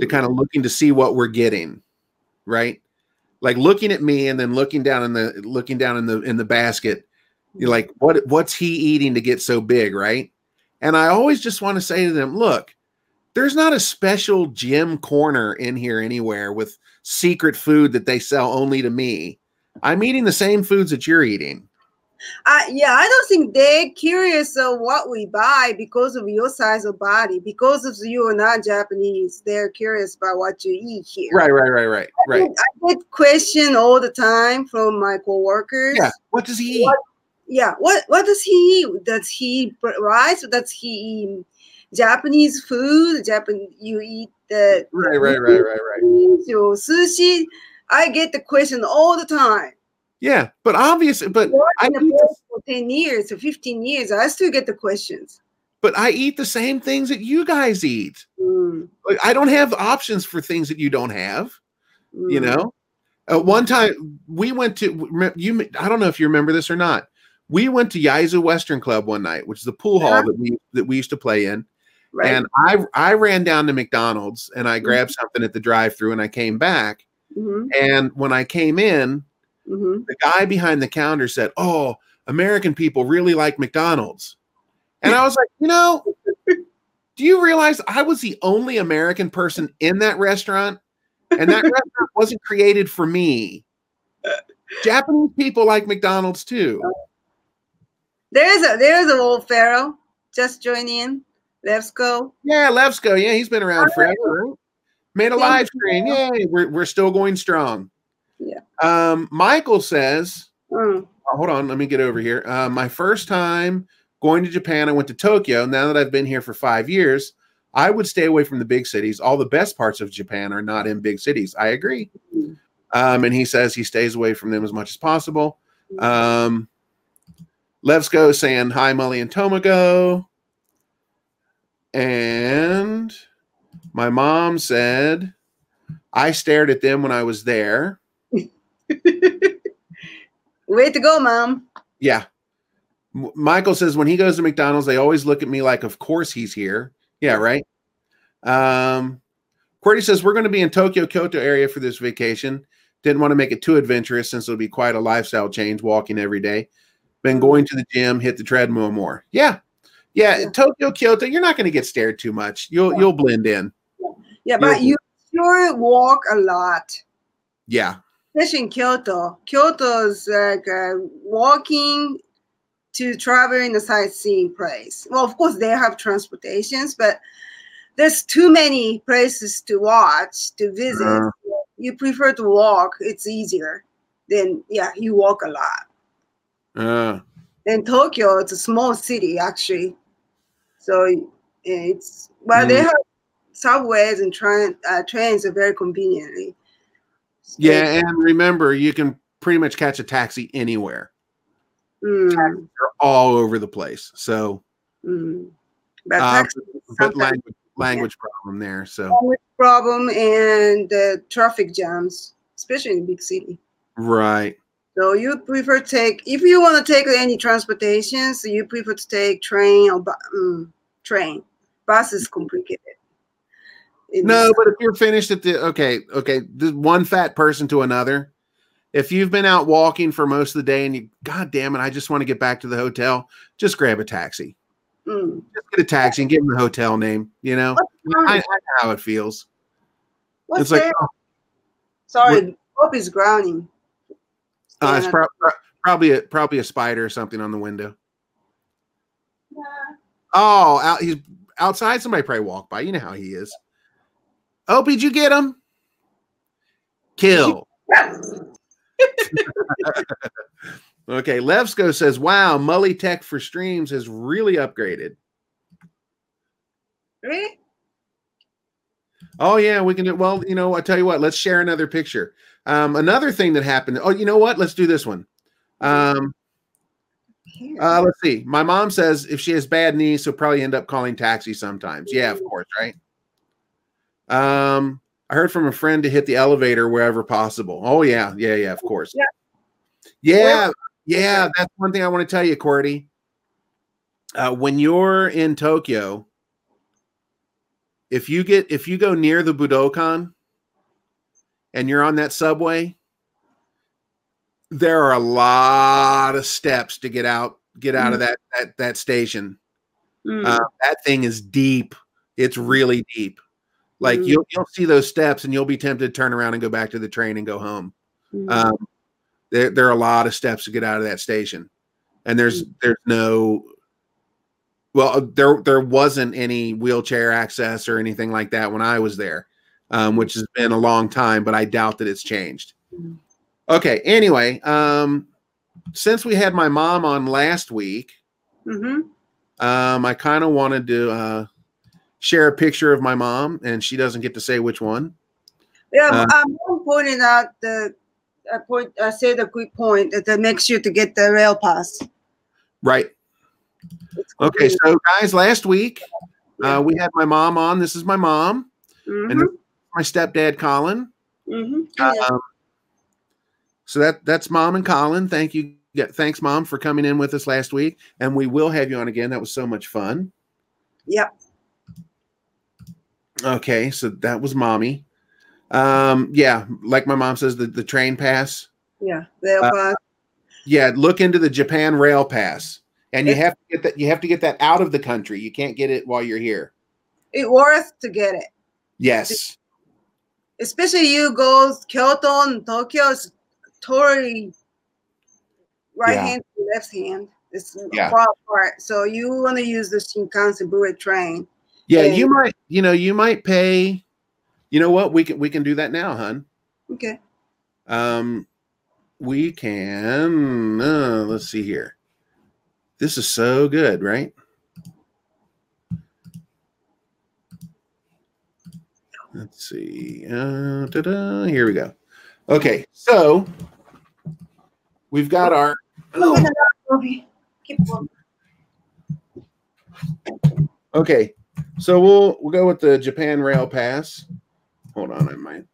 to kind of looking to see what we're getting, right? Like looking at me and then looking down in the looking down in the in the basket. You're like, mm-hmm. what what's he eating to get so big, right? And I always just want to say to them, look, there's not a special gym corner in here anywhere with secret food that they sell only to me. I'm eating the same foods that you're eating. I, yeah, I don't think they're curious of what we buy because of your size of body. Because of you are not Japanese, they're curious about what you eat here. Right, right, right, right, right. I get question all the time from my coworkers. Yeah. What does he eat? What- Yeah. What What does he eat? Does he rice does he eat Japanese food, Japan you eat the Right, right, right, right, right. sushi. I get the question all the time. Yeah, but obviously, but I eat for 10 years or 15 years, I still get the questions. but I eat the same things that you guys eat. Mm, Like, I don't have options for things that you don't have. You mm. know, uh, one time we went to you. I don't know if you remember this or not. We went to Yaizu Western Club one night, which is the pool hall that we that we used to play in. right. And I I ran down to McDonald's and I Mhm. grabbed something at the drive-through and I came back. Mhm, And when I came in, mhm. the guy behind the counter said, "Oh, American people really like McDonald's," and I was like, you know, *laughs* do you realize I was the only American person in that restaurant, and that *laughs* restaurant wasn't created for me. Japanese people like McDonald's too. There's a there's a old pharaoh just join in. Let's. Yeah, Levsko. Yeah, he's been around forever. Made a live stream. Yay, we're we're still going strong. Um, Michael says. Mm, Oh, hold on, let me get over here. Uh, my first time going to Japan, I went to Tokyo. Now that I've been here for five years, I would stay away from the big cities. All the best parts of Japan are not in big cities. I agree. Mm. Um, and he says he stays away from them as much as possible. Um, Levsko saying hi, Molly and Tomago. And my mom said, I stared at them when I was there. *laughs* Way to go, mom. Yeah. Michael says when he goes to McDonald's, they always look at me like, of course he's here. Yeah, right. Um, Qwerty says we're going to be in Tokyo, Kyoto area for this vacation. Didn't want to make it too adventurous since it'll be quite a lifestyle change walking every day. Been going to the gym, hit the treadmill more. Yeah. Yeah, Yeah. Tokyo, Kyoto, you're not going to get stared too much. You'll Yeah. you'll blend in. Yeah, but You'll- you sure walk a lot, Yeah. Especially in Kyoto. Kyoto's like uh, walking to travel in a sightseeing place. Well, of course they have transportations, but there's too many places to watch to visit. Uh. you prefer to walk; it's easier. Then yeah, you walk a lot. Uh, And Tokyo, it's a small city actually, so it's well they Mm. have subways and train uh, trains are very conveniently. Yeah, and remember, you can pretty much catch a taxi anywhere. Mm, They're all over the place. So mm. But Uh, but language *laughs* language problem there. So language problem and the traffic jams, especially in big city. right. So you prefer take if you want to take any transportation, so you prefer to take train or mm, train. Bus is complicated. No, but if you're finished at the okay, okay, the one fat person to another. If you've been out walking for most of the day and you, God damn it, I just want to get back to the hotel, just grab a taxi. mm. Just get a taxi and give them the hotel name. You know, I, I know how it feels. What's it's like, that? oh, Sorry, Bob is grounding. uh, it's prob- pro- probably a probably a spider or something on the window. Yeah. Oh, out, he's outside. Somebody probably walk by. You know how he is. Oh, did you get him? Kill. *laughs* Okay, Levsko says, "Wow, Mully Tech for streams has really upgraded." Really? Oh yeah, we can do. Well, you know, I tell you what. Let's share another picture. Um, another thing that happened. Oh, you know what? Let's do this one. Um, uh, let's see. My mom says if she has bad knees, she'll probably end up calling taxi sometimes. Yeah, of course, right? Um, I heard from a friend to hit the elevator wherever possible. Oh yeah, yeah, yeah, of course. Yeah. Yeah, yeah. That's one thing I want to tell you, QWERTY. Uh, when you're in Tokyo, if you get if you go near the Budokan and you're on that subway, there are a lot of steps to get out get out of that that that station. Mm. Uh, that thing is deep. It's really deep. Like Mm. you'll you'll see those steps and you'll be tempted to turn around and go back to the train and go home. Mm. Um, there there are a lot of steps to get out of that station, and there's there's no. Well, there there wasn't any wheelchair access or anything like that when I was there, um, which has been a long time, but I doubt that it's changed. Mm. Okay. Anyway, um, since we had my mom on last week, Mhm. um, I kind of wanted to uh, share a picture of my mom, and she doesn't get to say which one. Yeah, Uh, I'm pointing out the I point. I said a good point that that makes you to get the rail pass. Right. Okay. So, guys, last week uh, we had my mom on. This is my mom, and Mhm, my stepdad, Colin. mhm. Yeah. Um, so that that's mom and Colin. Thank you. Yeah, thanks, mom, for coming in with us last week, and we will have you on again. That was so much fun. Yep. Okay, so that was mommy. Um, yeah, like my mom says, the, the train pass. Yeah. Rail Uh, pass. Yeah, look into the Japan Rail Pass, and you It's- have to get that. You have to get that out of the country. You can't get it while you're here. It worth to get it. Yes. especially you go Kyoto and Tokyo is totally right Yeah. hand to left hand. It's Yeah. far apart. So you want to use the Shinkansen bullet train. Yeah, you might. You know, you might pay. You know what? We can we can do that now, hun. Okay. Um, we can. Uh, let's see here. This is so good, right? Let's see. Uh, here we go. Okay, so we've got our. Going. Okay, so we'll we'll go with the Japan Rail Pass. Hold on, I might.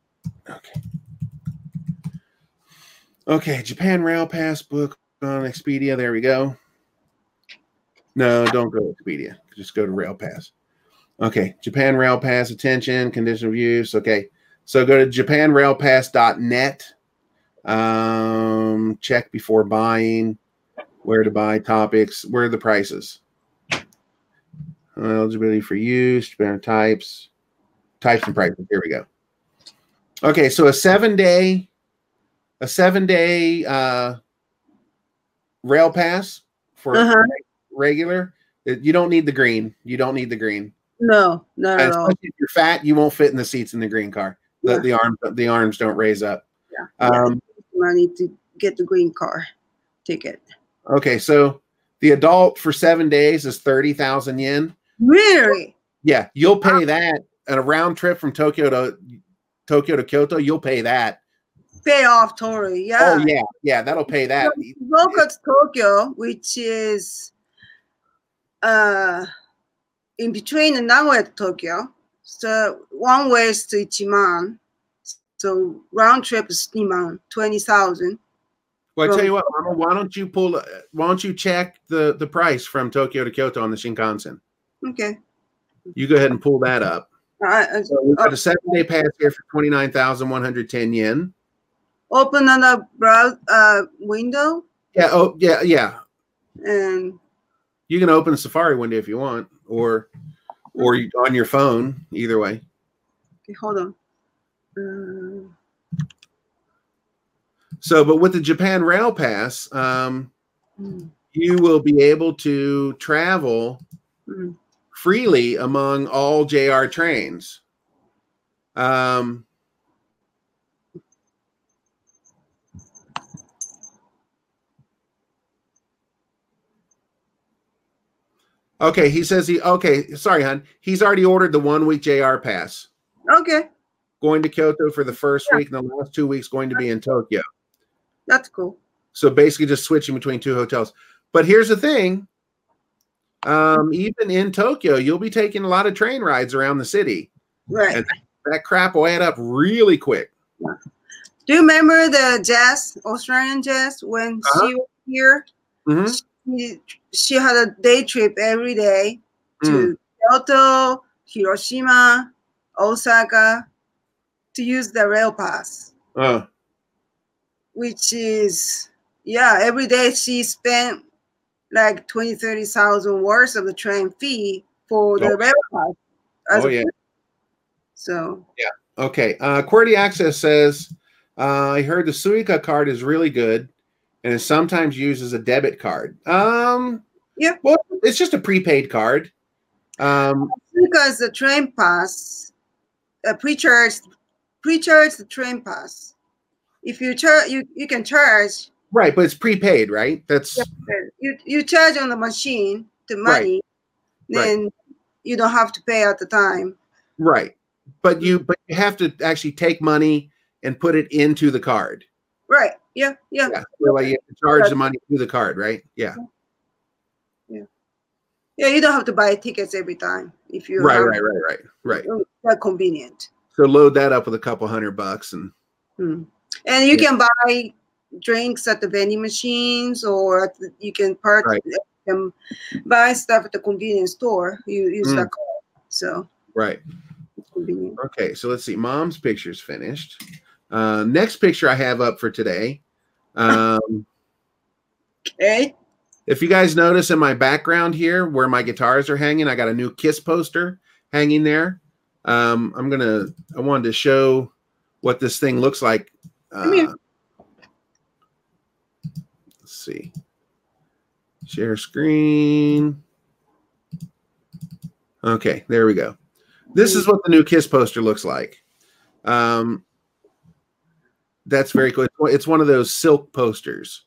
Okay. Okay, Japan Rail Pass book on Expedia. There we go. No, don't go to Expedia. Just go to Rail Pass. Okay, Japan Rail Pass attention, condition use. Okay, so go to japanrailpass.net. Um, check before buying, where to buy topics, where are the prices. Eligibility for use, Japan types, types and prices. Here we go. Okay, so a seven day, a seven day uh, rail pass for Uh-huh. regular. You don't need the green. You don't need the green. No, not And at all. if you're fat, you won't fit in the seats in the green car. The, Yeah. the arms the arms don't raise up. Yeah. Um, I need to get the green car ticket. okay, so the adult for seven days is thirty thousand yen. Really? Yeah, you'll pay that and a round trip from Tokyo to Tokyo to Kyoto. You'll pay that. Pay off totally. Yeah. Oh yeah, yeah, that'll pay that. Local to Tokyo, which is uh in between Nagoya to Tokyo. So one way is to Ichiman. So round trip is Ichiman, twenty thousand. Well, I tell you what, Mama, why don't you pull? uh, Why don't you check the the price from Tokyo to Kyoto on the Shinkansen? Okay. You go ahead and pull that up. I So we've got a seven day pass here for twenty nine thousand one hundred ten yen. open another browse uh window Yeah. Oh, yeah, yeah. and You can open the Safari window if you want, or or you, on your phone. Either way. okay, hold on. Uh, So, but with the Japan Rail Pass, um, hmm, you will be able to travel hmm. Freely among all JR trains. Um, okay, he says he okay. Sorry, hon. He's already ordered the one week JR pass. Okay, Going to Kyoto for the first Yeah. week, and the last two weeks going to be in Tokyo. that's cool. So basically, just switching between two hotels. But here's the thing: um, even in Tokyo, you'll be taking a lot of train rides around the city. Right. And- That crap will add up really quick. Do you remember the jazz, Australian jazz, when Uh-huh. she was here? Mhm. She, she had a day trip every day Mm. to Kyoto, Hiroshima, Osaka to use the rail pass, Uh, which is, yeah, every day she spent like 20, 30,000 worth of the train fee for the Oh. oh yeah. So, Yeah. Okay. Uh, QWERTY Access says, uh, I heard the Suica card is really good and is sometimes used as a debit card. Um, Yeah. Well, it's just a prepaid card. Um, because the train pass, uh, pre-charge, pre-charge the train pass. If you charge, you, you can charge right, but it's prepaid, right? That's you you charge on the machine the money Right. then you don't have to pay at the time. Right. But you but you have to actually take money and put it into the card. Right. Yeah. Yeah. Yeah. So like you have to charge the money to the card, right? Yeah. Yeah. Yeah, You don't have to buy tickets every time if you Right, right, right, right, right. That convenient. So load that up with a couple hundred bucks and Hmm. And you Yeah. can buy drinks at the vending machines, or at the, you can part Right. you buy stuff at the convenience store. You use Mm. that card, so right. Okay, so let's see. Mom's picture's finished. Uh, next picture I have up for today. Um, Okay. if you guys notice in my background here where my guitars are hanging, I got a new Kiss poster hanging there. Um, I'm gonna. I wanted to show what this thing looks like. Uh, see. Share screen. Okay, there we go. This is what the new Kiss poster looks like. Um, that's very cool. It's one- of those silk posters.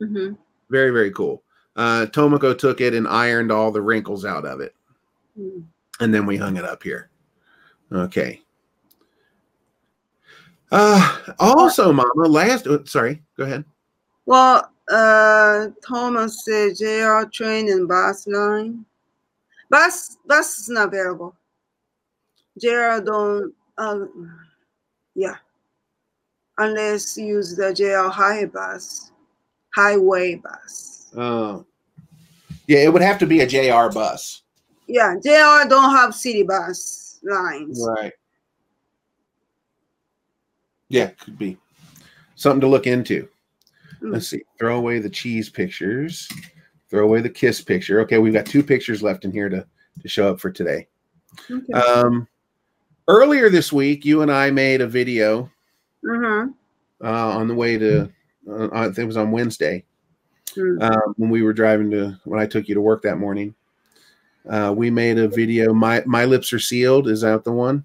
Mhm. Very, very cool. Uh, Tomoko took it and ironed all the wrinkles out of it, Mm. and then we hung it up here. Okay. Uh, also, Mama, last. oh, sorry, go ahead. Well, uh, Thomas said JR train and bus line. Bus bus is not available. JR don't. Um, yeah, unless you use the JR high bus, highway bus. Oh, yeah, it would have to be a JR bus. Yeah, JR don't have city bus lines. Right. Yeah, could be something to look into. Let's see. Throw away the cheese pictures. Throw away the kiss picture. Okay, we've got two pictures left in here to to show up for today. Okay. Um, earlier this week, you and I made a video mm-hmm. uh, on the way to. Uh, I think it was on Wednesday Mm. um, when we were driving to when I took you to work that morning. Uh, we made a video. My my lips are sealed. Is that the one?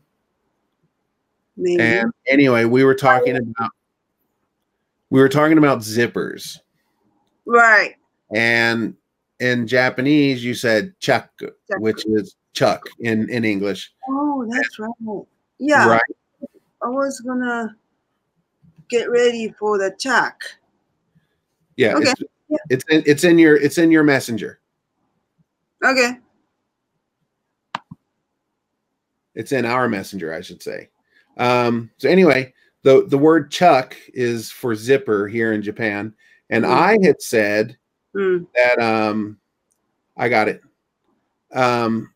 Maybe. And anyway, we were talking about we were talking about zippers, right. and in Japanese you said chaku, which is chuck in in English. Oh, that's right. Yeah. Right. I was gonna get ready for the check. Yeah. Okay. It's, it's in, it's in your it's in your messenger. Okay. It's in our messenger, I should say. Um, so anyway, the the word chuck is for zipper here in Japan, and Mhm. I had said Mm. that um I got it. Um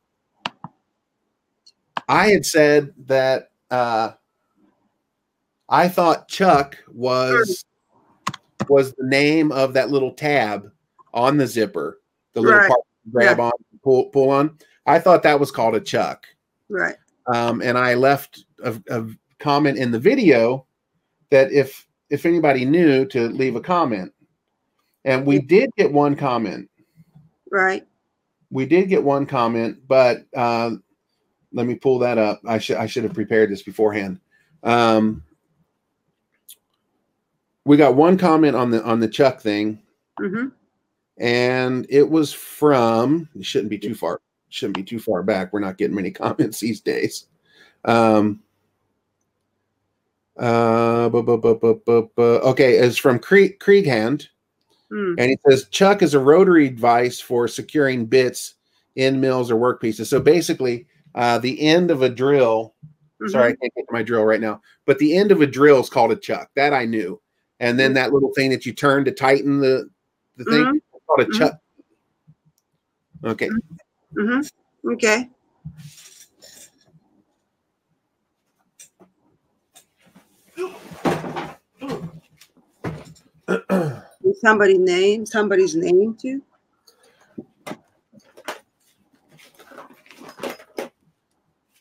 I had said that uh I thought Chuck was was the name of that little tab on the zipper, the little Right. part grab on, pull pull on. I thought that was called a Chuck. Right. Um, and I left a, a comment in the video that if if anybody knew to leave a comment. And we did get one comment. Right. We did get one comment, but uh, let me pull that up. I should I should have prepared this beforehand. Um, we got one comment on the on the Chuck thing, Mm-hmm. and it was from. It shouldn't be too far. Shouldn't be too far back. We're not getting many *laughs* comments these days. Um, uh, bu- bu- bu- bu- bu- bu- okay, it's from Krieg, Krieghand. Mm. And he says Chuck is a rotary device for securing bits in mills or workpieces. So basically, uh, the end of a drill. Mm-hmm. Sorry, I can't get to my drill right now. But the end of a drill is called a chuck. That I knew. And then that little thing that you turn to tighten the the thing Mhm. called a Mhm. chuck. Okay. Mm-hmm. Okay. Somebody name somebody's name too?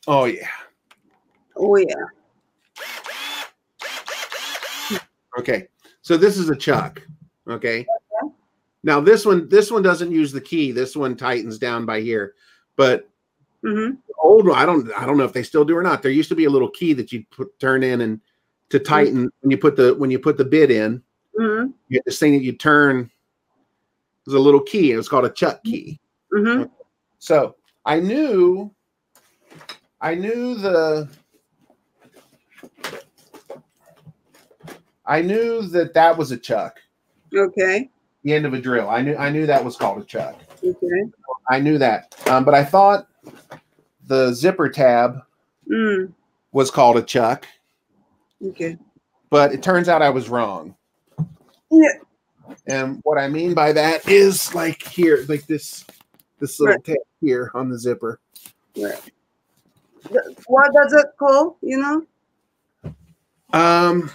oh yeah. Oh yeah. Okay. So this is a chuck. Okay. Now this one this one doesn't use the key. This one tightens down by here. But Mm-hmm. old one, I don't I don't know if they still do or not. There used to be a little key that you put turn in and to tighten when you put the when you put the bit in, Mm-hmm. you had this thing that you turn. There's a little key. It was called a chuck key. Mm-hmm. So I knew, I knew the, I knew that that was a chuck, Okay. the end of a drill. I knew, I knew that was called a chuck. Okay. I knew that, um, but I thought the zipper tab Mm. was called a chuck, Okay. but it turns out I was wrong. Yeah. And what I mean by that is like here, like this, this little Right. here on the zipper. Right. What does it call? You know? Um,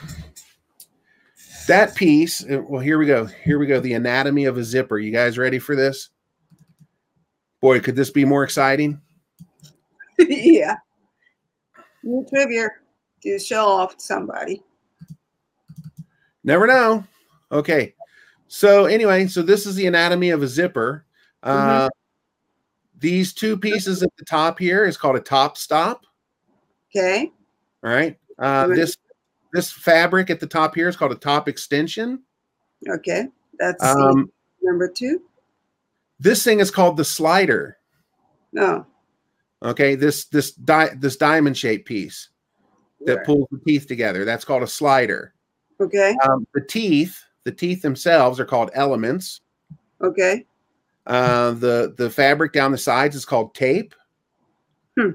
that piece. uh, Well, here we go. Here we go. The anatomy of a zipper. You guys ready for this? Boy, could this be more exciting? *laughs* yeah. New trivia to show off to somebody. Never know. Okay. So anyway, so this is the anatomy of a zipper. Uh, These two pieces at the top here is called a top stop. Okay. All right. Uh, this this fabric at the top here is called a top extension. Okay. That's Um, number two. this thing is called the slider. No. Okay. This this di- this diamond shaped piece that Right. pulls the teeth together. That's called a slider. Okay. Um, the teeth, the teeth themselves are called elements. Okay. Uh, the the fabric down the sides is called tape. Hmm.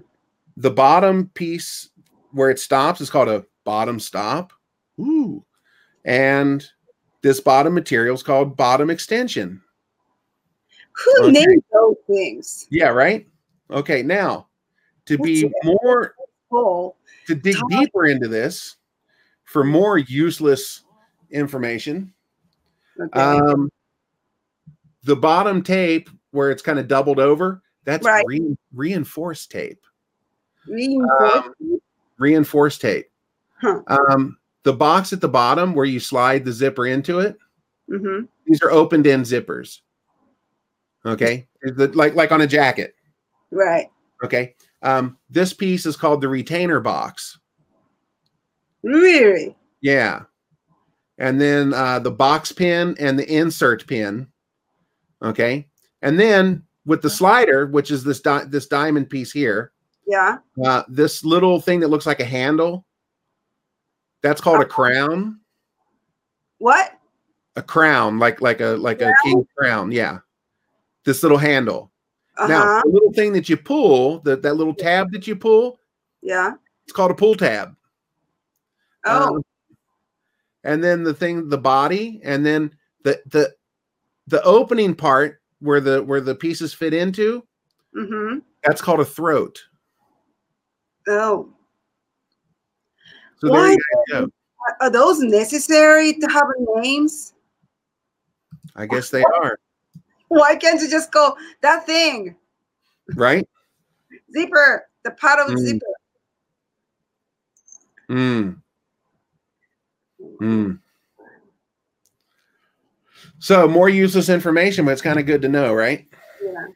The bottom piece where it stops is called a bottom stop. Ooh. And this bottom material is called bottom extension. Who Okay. named those things? Yeah, right? Okay, now to be What's more Oh, to dig Top- deeper into this for more useless information, okay. um the bottom tape where it's kind of doubled over, that's Right. re- reinforced tape. Reinforced. Reinforced tape. Huh. Um the box at the bottom where you slide the zipper into it, Mm-hmm. these are opened end zippers. Okay? Like like on a jacket. Right. Okay. Um, this piece is called the retainer box. Really? Yeah. And then uh, the box pin and the insert pin. Okay. And then with the slider, which is this di- this diamond piece here, Yeah. uh, this little thing that looks like a handle, that's called a crown. What? A crown, like like a like a king crown. Yeah. This little handle. Uh Now, the little thing that you pull, that that little tab that you pull, Yeah. it's called a pull tab. Oh. Um, and then the thing, the body, and then the the the opening part where the where the pieces fit into, mm-hmm. that's called a throat. Oh. So Why you guys go. Are- Are those necessary to have names? I guess they are Why can't you just go that thing? right. Zipper. The part of Mm. zipper. Mm. Mm. So more useless information, but it's kind of good to know, right? Yeah.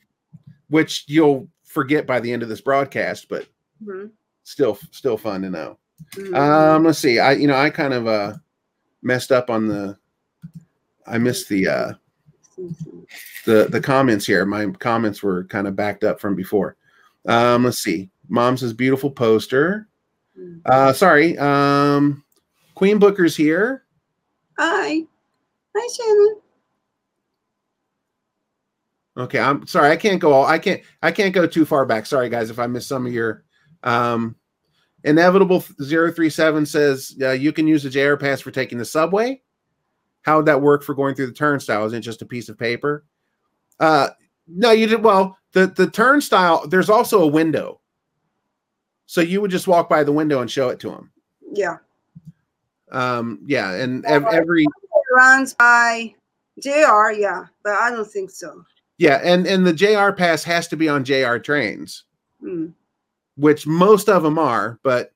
Which you'll forget by the end of this broadcast, but Mhm. still still fun to know. Mhm. Um, let's see. I you know I kind of uh messed up on the I missed the uh the the comments here. My comments were kind of backed up from before. Um, let's see. Mom says beautiful poster. Mhm. Uh sorry. Um Queen Booker's here. Hi. Hi, Shannon. Okay, I'm sorry. I can't go all I can't I can't go too far back. Sorry guys if I missed some of your um Evel Knievel 037 says uh, you can use the JR pass for taking the subway. How would that work for going through the turnstile? Isn't it just a piece of paper? Uh no, you did well. The the turnstile, there's also a window. So you would just walk by the window and show it to him. Yeah. Um, yeah, and ev- every runs by JR, yeah, but I don't think so. yeah, and and the JR pass has to be on JR trains, Hmm. which most of them are, but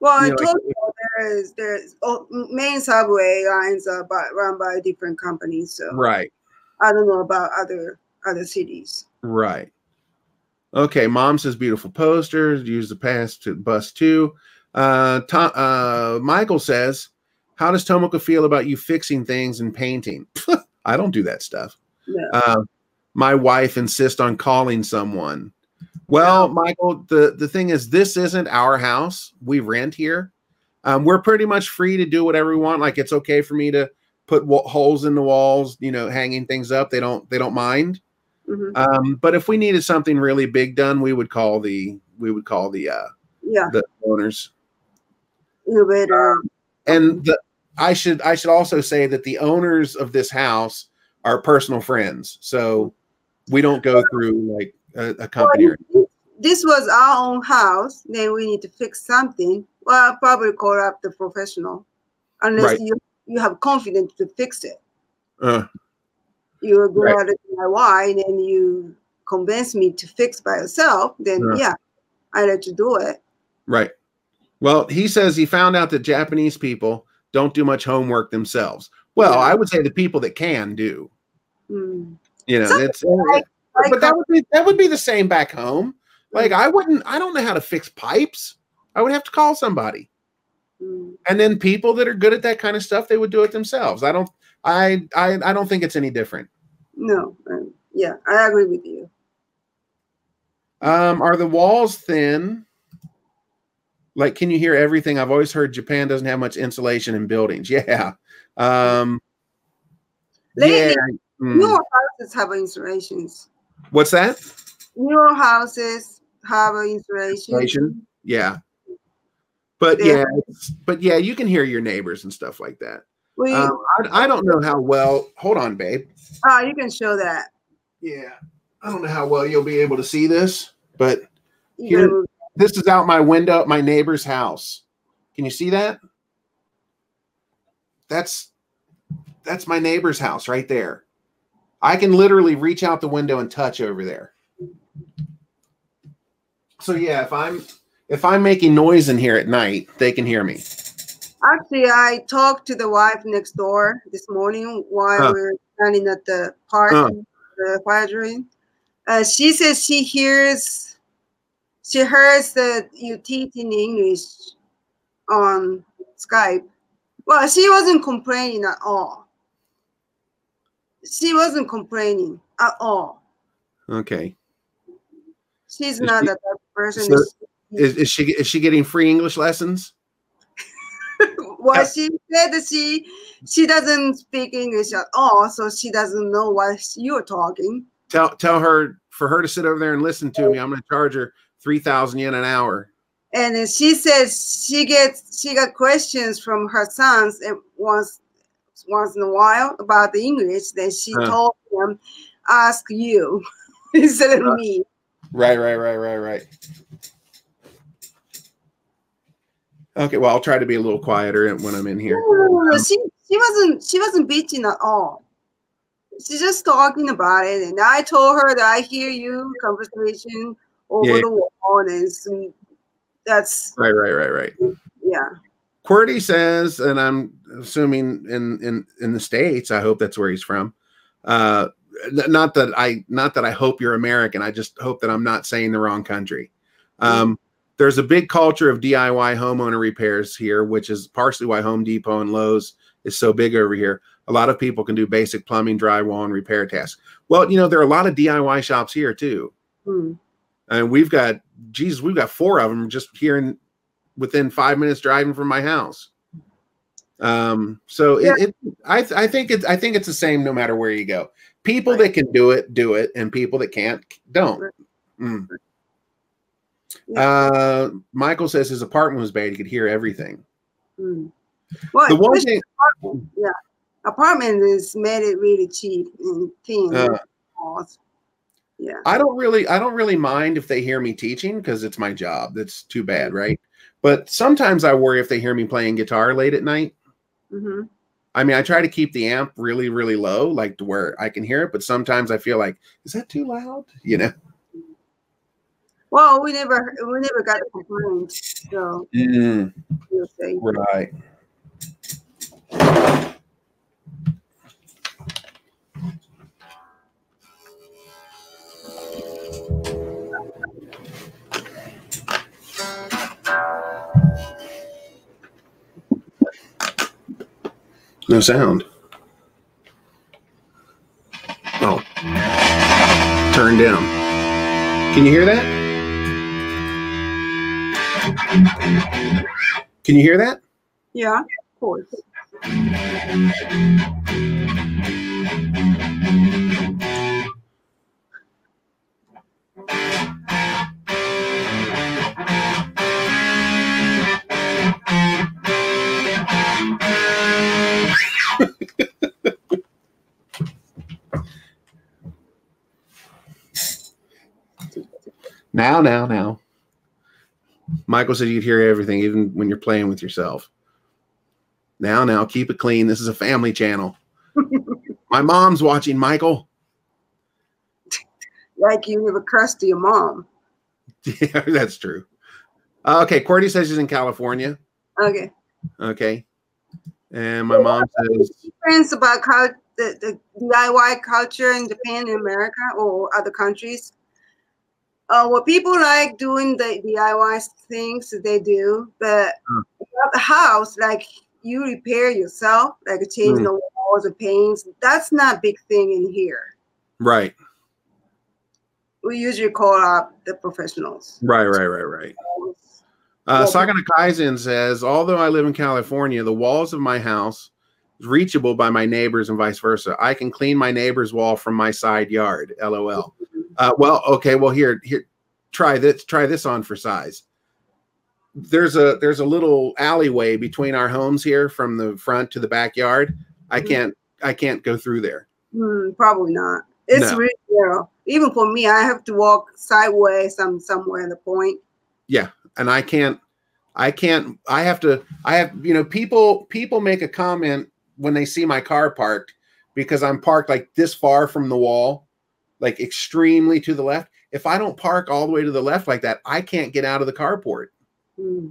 Well, You in know, like- Tokyo, there is there's oh, main subway lines are by, run by different companies, so right, I don't know about other other cities. right. Okay, mom says beautiful posters. Use the pass to bus too. Uh, Tom, uh, Michael says, "How does Tomoko feel about you fixing things and painting?" *laughs* I don't do that stuff. No. Uh, my wife insists on calling someone. Well, Michael, the, the thing is, this isn't our house. We rent here. Um, we're pretty much free to do whatever we want. Like it's okay for me to put wa- holes in the walls, you know, hanging things up. They don't they don't mind. Mhm. Um, but if we needed something really big done, we would call the we would call the uh, Yeah, the owners. Innovator. Uh, and um, the I should I should also say that the owners of this house are personal friends, so we don't go through like a, a company. Well, this was our own house, then we need to fix something. Well, I'll probably call up the professional, unless Right. you you have confidence to fix it. Uh, You agree Right. on the DIY, and then you convince me to fix by yourself. Then Yeah. yeah, I let you do it. right. Well, he says he found out that Japanese people don't do much homework themselves. Well, Yeah. I would say the people that can do. Hmm. You know, Some it's like- but that would be that would be the same back home. Like I wouldn't I don't know how to fix pipes. I would have to call somebody. Hmm. And then people that are good at that kind of stuff, they would do it themselves. I don't I I I don't think it's any different. No, um, yeah, I agree with you. Um, are the walls thin? Like, can you hear everything? I've always heard Japan doesn't have much insulation in buildings. *laughs* Yeah. Um, Lately, yeah. Mm. Newer houses have installations. What's that? Newer houses have installation. Insulation? Yeah. But Yeah. yeah, but yeah, you can hear your neighbors and stuff like that. We, Um, I, I don't know how well. Hold on, babe. ah, you can show that. Yeah, I don't know how well you'll be able to see this, but Here- this is out my window at my neighbor's house. Can you see that? That's that's my neighbor's house right there. I can literally reach out the window and touch over there. So yeah, if I'm if I'm making noise in here at night, they can hear me. Actually, I talked to the wife next door this morning while Huh. we were standing at the park, Huh. the fire drain. Uh, she says she hears, she hears that you teach in English on Skype. Well, she wasn't complaining at all. She wasn't complaining at all. Okay. She's Is not she- that person. so- Is, is she is she getting free English lessons? *laughs* well, she said that she she doesn't speak English at all, so she doesn't know what you're talking. Tell tell her for her to sit over there and listen to me. I'm going to charge her three thousand yen an hour. And then she says she gets she got questions from her sons and once once in a while about the English. Then she Huh. told them, "Ask you *laughs* instead of me." Right, right, right, right, right. Okay, well, I'll try to be a little quieter when I'm in here. No, she she wasn't she wasn't bitching at all. She's just talking about it, and I told her that I hear you conversation over Yeah. the wall, and some, that's Right, right, right, right. yeah. QWERTY says, and I'm assuming in in in the states. I hope that's where he's from. Uh, not that I not that I hope you're American. I just hope that I'm not saying the wrong country. Um, there's a big culture of DIY homeowner repairs here, which is partially why Home Depot and Lowe's is so big over here. A lot of people can do basic plumbing, drywall, and repair tasks. Well, you know, there are a lot of DIY shops here too. Hmm. And we've got, Jesus, we've got four of them just here in within five minutes driving from my house. Um, so Yeah. it, it I, I think it's, I think it's the same no matter where you go. People that can do it, do it, and people that can't, don't. Mm. Yeah. Uh, Michael says his apartment was bad. He could hear everything. Hmm. Well, The one thing, apartment is made it really cheap and thin. Uh. Yeah. I don't really I don't really mind if they hear me teaching because it's my job. That's too bad, right? But sometimes I worry if they hear me playing guitar late at night. hmm I mean, I try to keep the amp really, really low, like to where I can hear it, but sometimes I feel like, is that too loud? *laughs* You know? Well, we never we never got a complaint, so Mm, right. No sound. Oh. Turn down. Can you hear that? Can you hear that? Yeah, of course. Now, now, now. Michael said you could hear everything, even when you're playing with yourself. Now, now, keep it clean. This is a family channel. *laughs* My mom's watching, Michael. Like you never cussed to your mom. Yeah, *laughs* that's true. Uh, okay, Courtney says she's in California. Okay. Okay. And my mom says, Friends about cul- the, the DIY culture in Japan and America or other countries. Uh, what people like doing the DIY things they do, but about the house, like you repair yourself, like change Hmm. the walls and paints. That's not big thing in here. right, We usually call up the professionals. right, right, right, right. Uh, Sakana Kaizen says, although I live in California, the walls of my house is reachable by my neighbors and vice versa. I can clean my neighbor's wall from my side yard. LOL. Uh, well, okay. Well, here, here, try this. Try this on for size. There's a there's a little alleyway between our homes here, from the front to the backyard. I Mhm. can't I can't go through there. Hmm, probably not. It's No. really narrow. Even for me, I have to walk sideways some somewhere in the point. Yeah, and I can't I can't I have to I have you know people people make a comment when they see my car parked because I'm parked like this far from the wall like extremely to the left if I don't park all the way to the left like that I can't get out of the carport Hmm.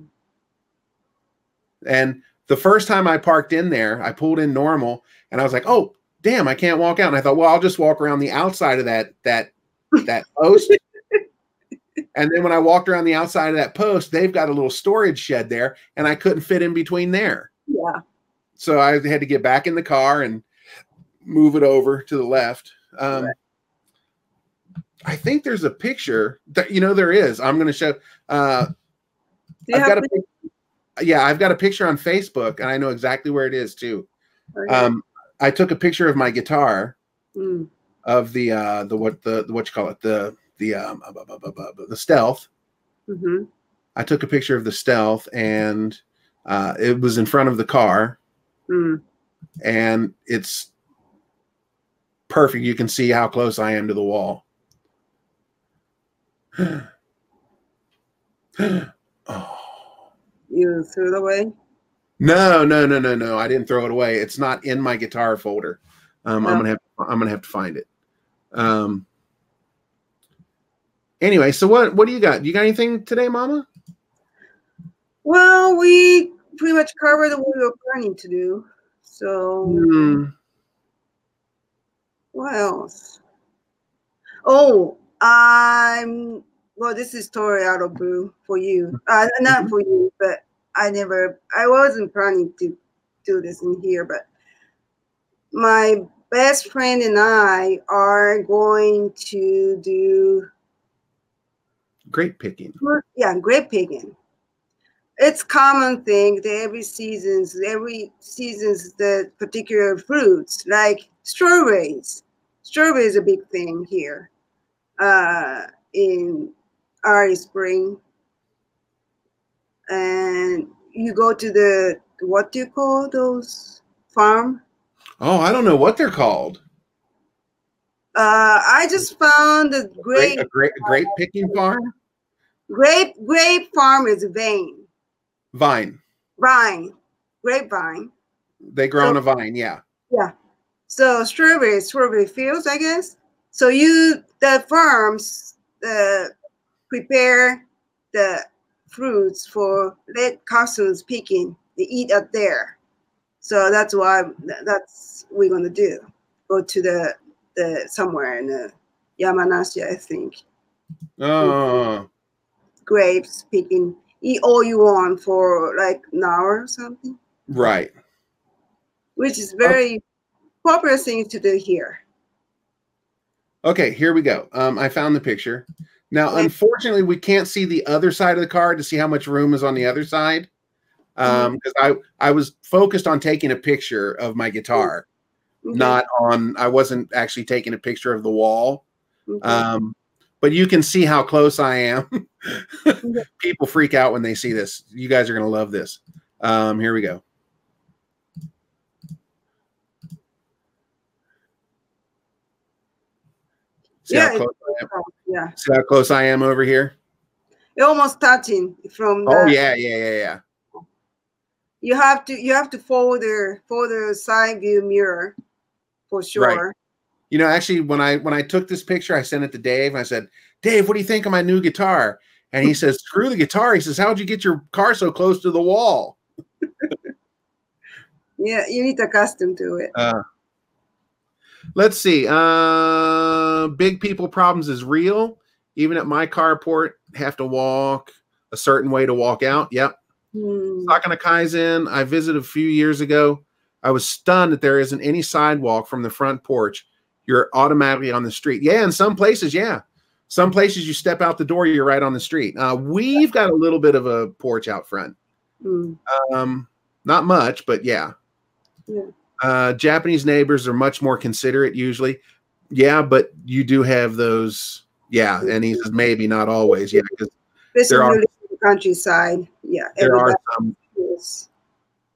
and the first time I parked in there I pulled in normal and I was like oh damn I can't walk out and I thought well I'll just walk around the outside of that that that *laughs* post and then when I walked around the outside of that post, they've got a little storage shed there, and I couldn't fit in between there. Yeah. So I had to get back in the car and move it over to the left. Um, Right. I think there's a picture that you know there is. I'm going to show. Uh, I've got a yeah, I've got a picture on Facebook, and I know exactly where it is too. Um, I took a picture of my guitar Hmm. of the uh, the what the, the what you call it the the um, uh, the stealth. Mhm. I took a picture of the stealth and uh, it was in front of the car Hmm. and it's perfect. You can see how close I am to the wall. Oh. You threw it away. No, no, no, no, no. I didn't throw it away. It's not in my guitar folder. Um, I'm Oh. gonna have I'm gonna have to find it. Um, anyway, so what what do you got? You got anything today, Mama? Well, we pretty much covered what we were planning to do. So Hmm. what else? Oh, I'm well. This is story out of blue for you. Uh, not for you, but I never. I wasn't planning to do this in here, but my best friend and I are going to do grape picking. yeah, grape picking. It's common thing that every seasons, every seasons the particular fruits like strawberries. Strawberry is a big thing here uh, in early spring. And you go to the what do you call those farm? Oh, I don't know what they're called. Uh, I just found the Great, grape a great, a great picking farm. grape grape farm is vein Vine. vine grapevine. They grow on a vine. Yeah. Yeah. So strawberry, strawberry fields, I guess. So you, the farms, uh, prepare the fruits for late customers picking. They eat up there. So that's why th- that's we're gonna do. Go to the the somewhere in the Yamanashi, I think. Oh, Grapes picking. Eat all you want for like an hour or something, right. which is very popular thing to do here. Okay, here we go. Um, I found the picture. Now, unfortunately, we can't see the other side of the car to see how much room is on the other side. Um, because I I was focused on taking a picture of my guitar, Okay, not on. I wasn't actually taking a picture of the wall. okay. Um, but you can see how close I am. *laughs* People freak out when they see this. You guys are gonna love this. Um, here we go. See Yeah, how close I am? Oh, yeah, See how close I am over here? it almost touching from the. Oh yeah, yeah, yeah, yeah. You have to you have to fold the fold the side view mirror, for sure. Right. You know, actually, when I when I took this picture, I sent it to Dave. And I said, Dave, what do you think of my new guitar? And he says, Screw the guitar. He says, How'd you get your car so close to the wall? *laughs* Yeah, you need to accustom to it. Uh, let's see. Uh, big people problems is real. Even at my carport, have to walk a certain way to walk out. Yep. Hmm. Sakana Kaizen, I visited a few years ago. I was stunned that there isn't any sidewalk from the front porch. You're automatically on the street. Yeah, in some places, yeah. Some places you step out the door, you're right on the street. Uh, we've got a little bit of a porch out front. Hmm. Um, not much, but yeah. Yeah. Uh, Japanese neighbors are much more considerate usually. Yeah, but you do have those. Yeah, and he says maybe not always. Yeah, because Especially are- when you live in the countryside. Yeah, there are some is.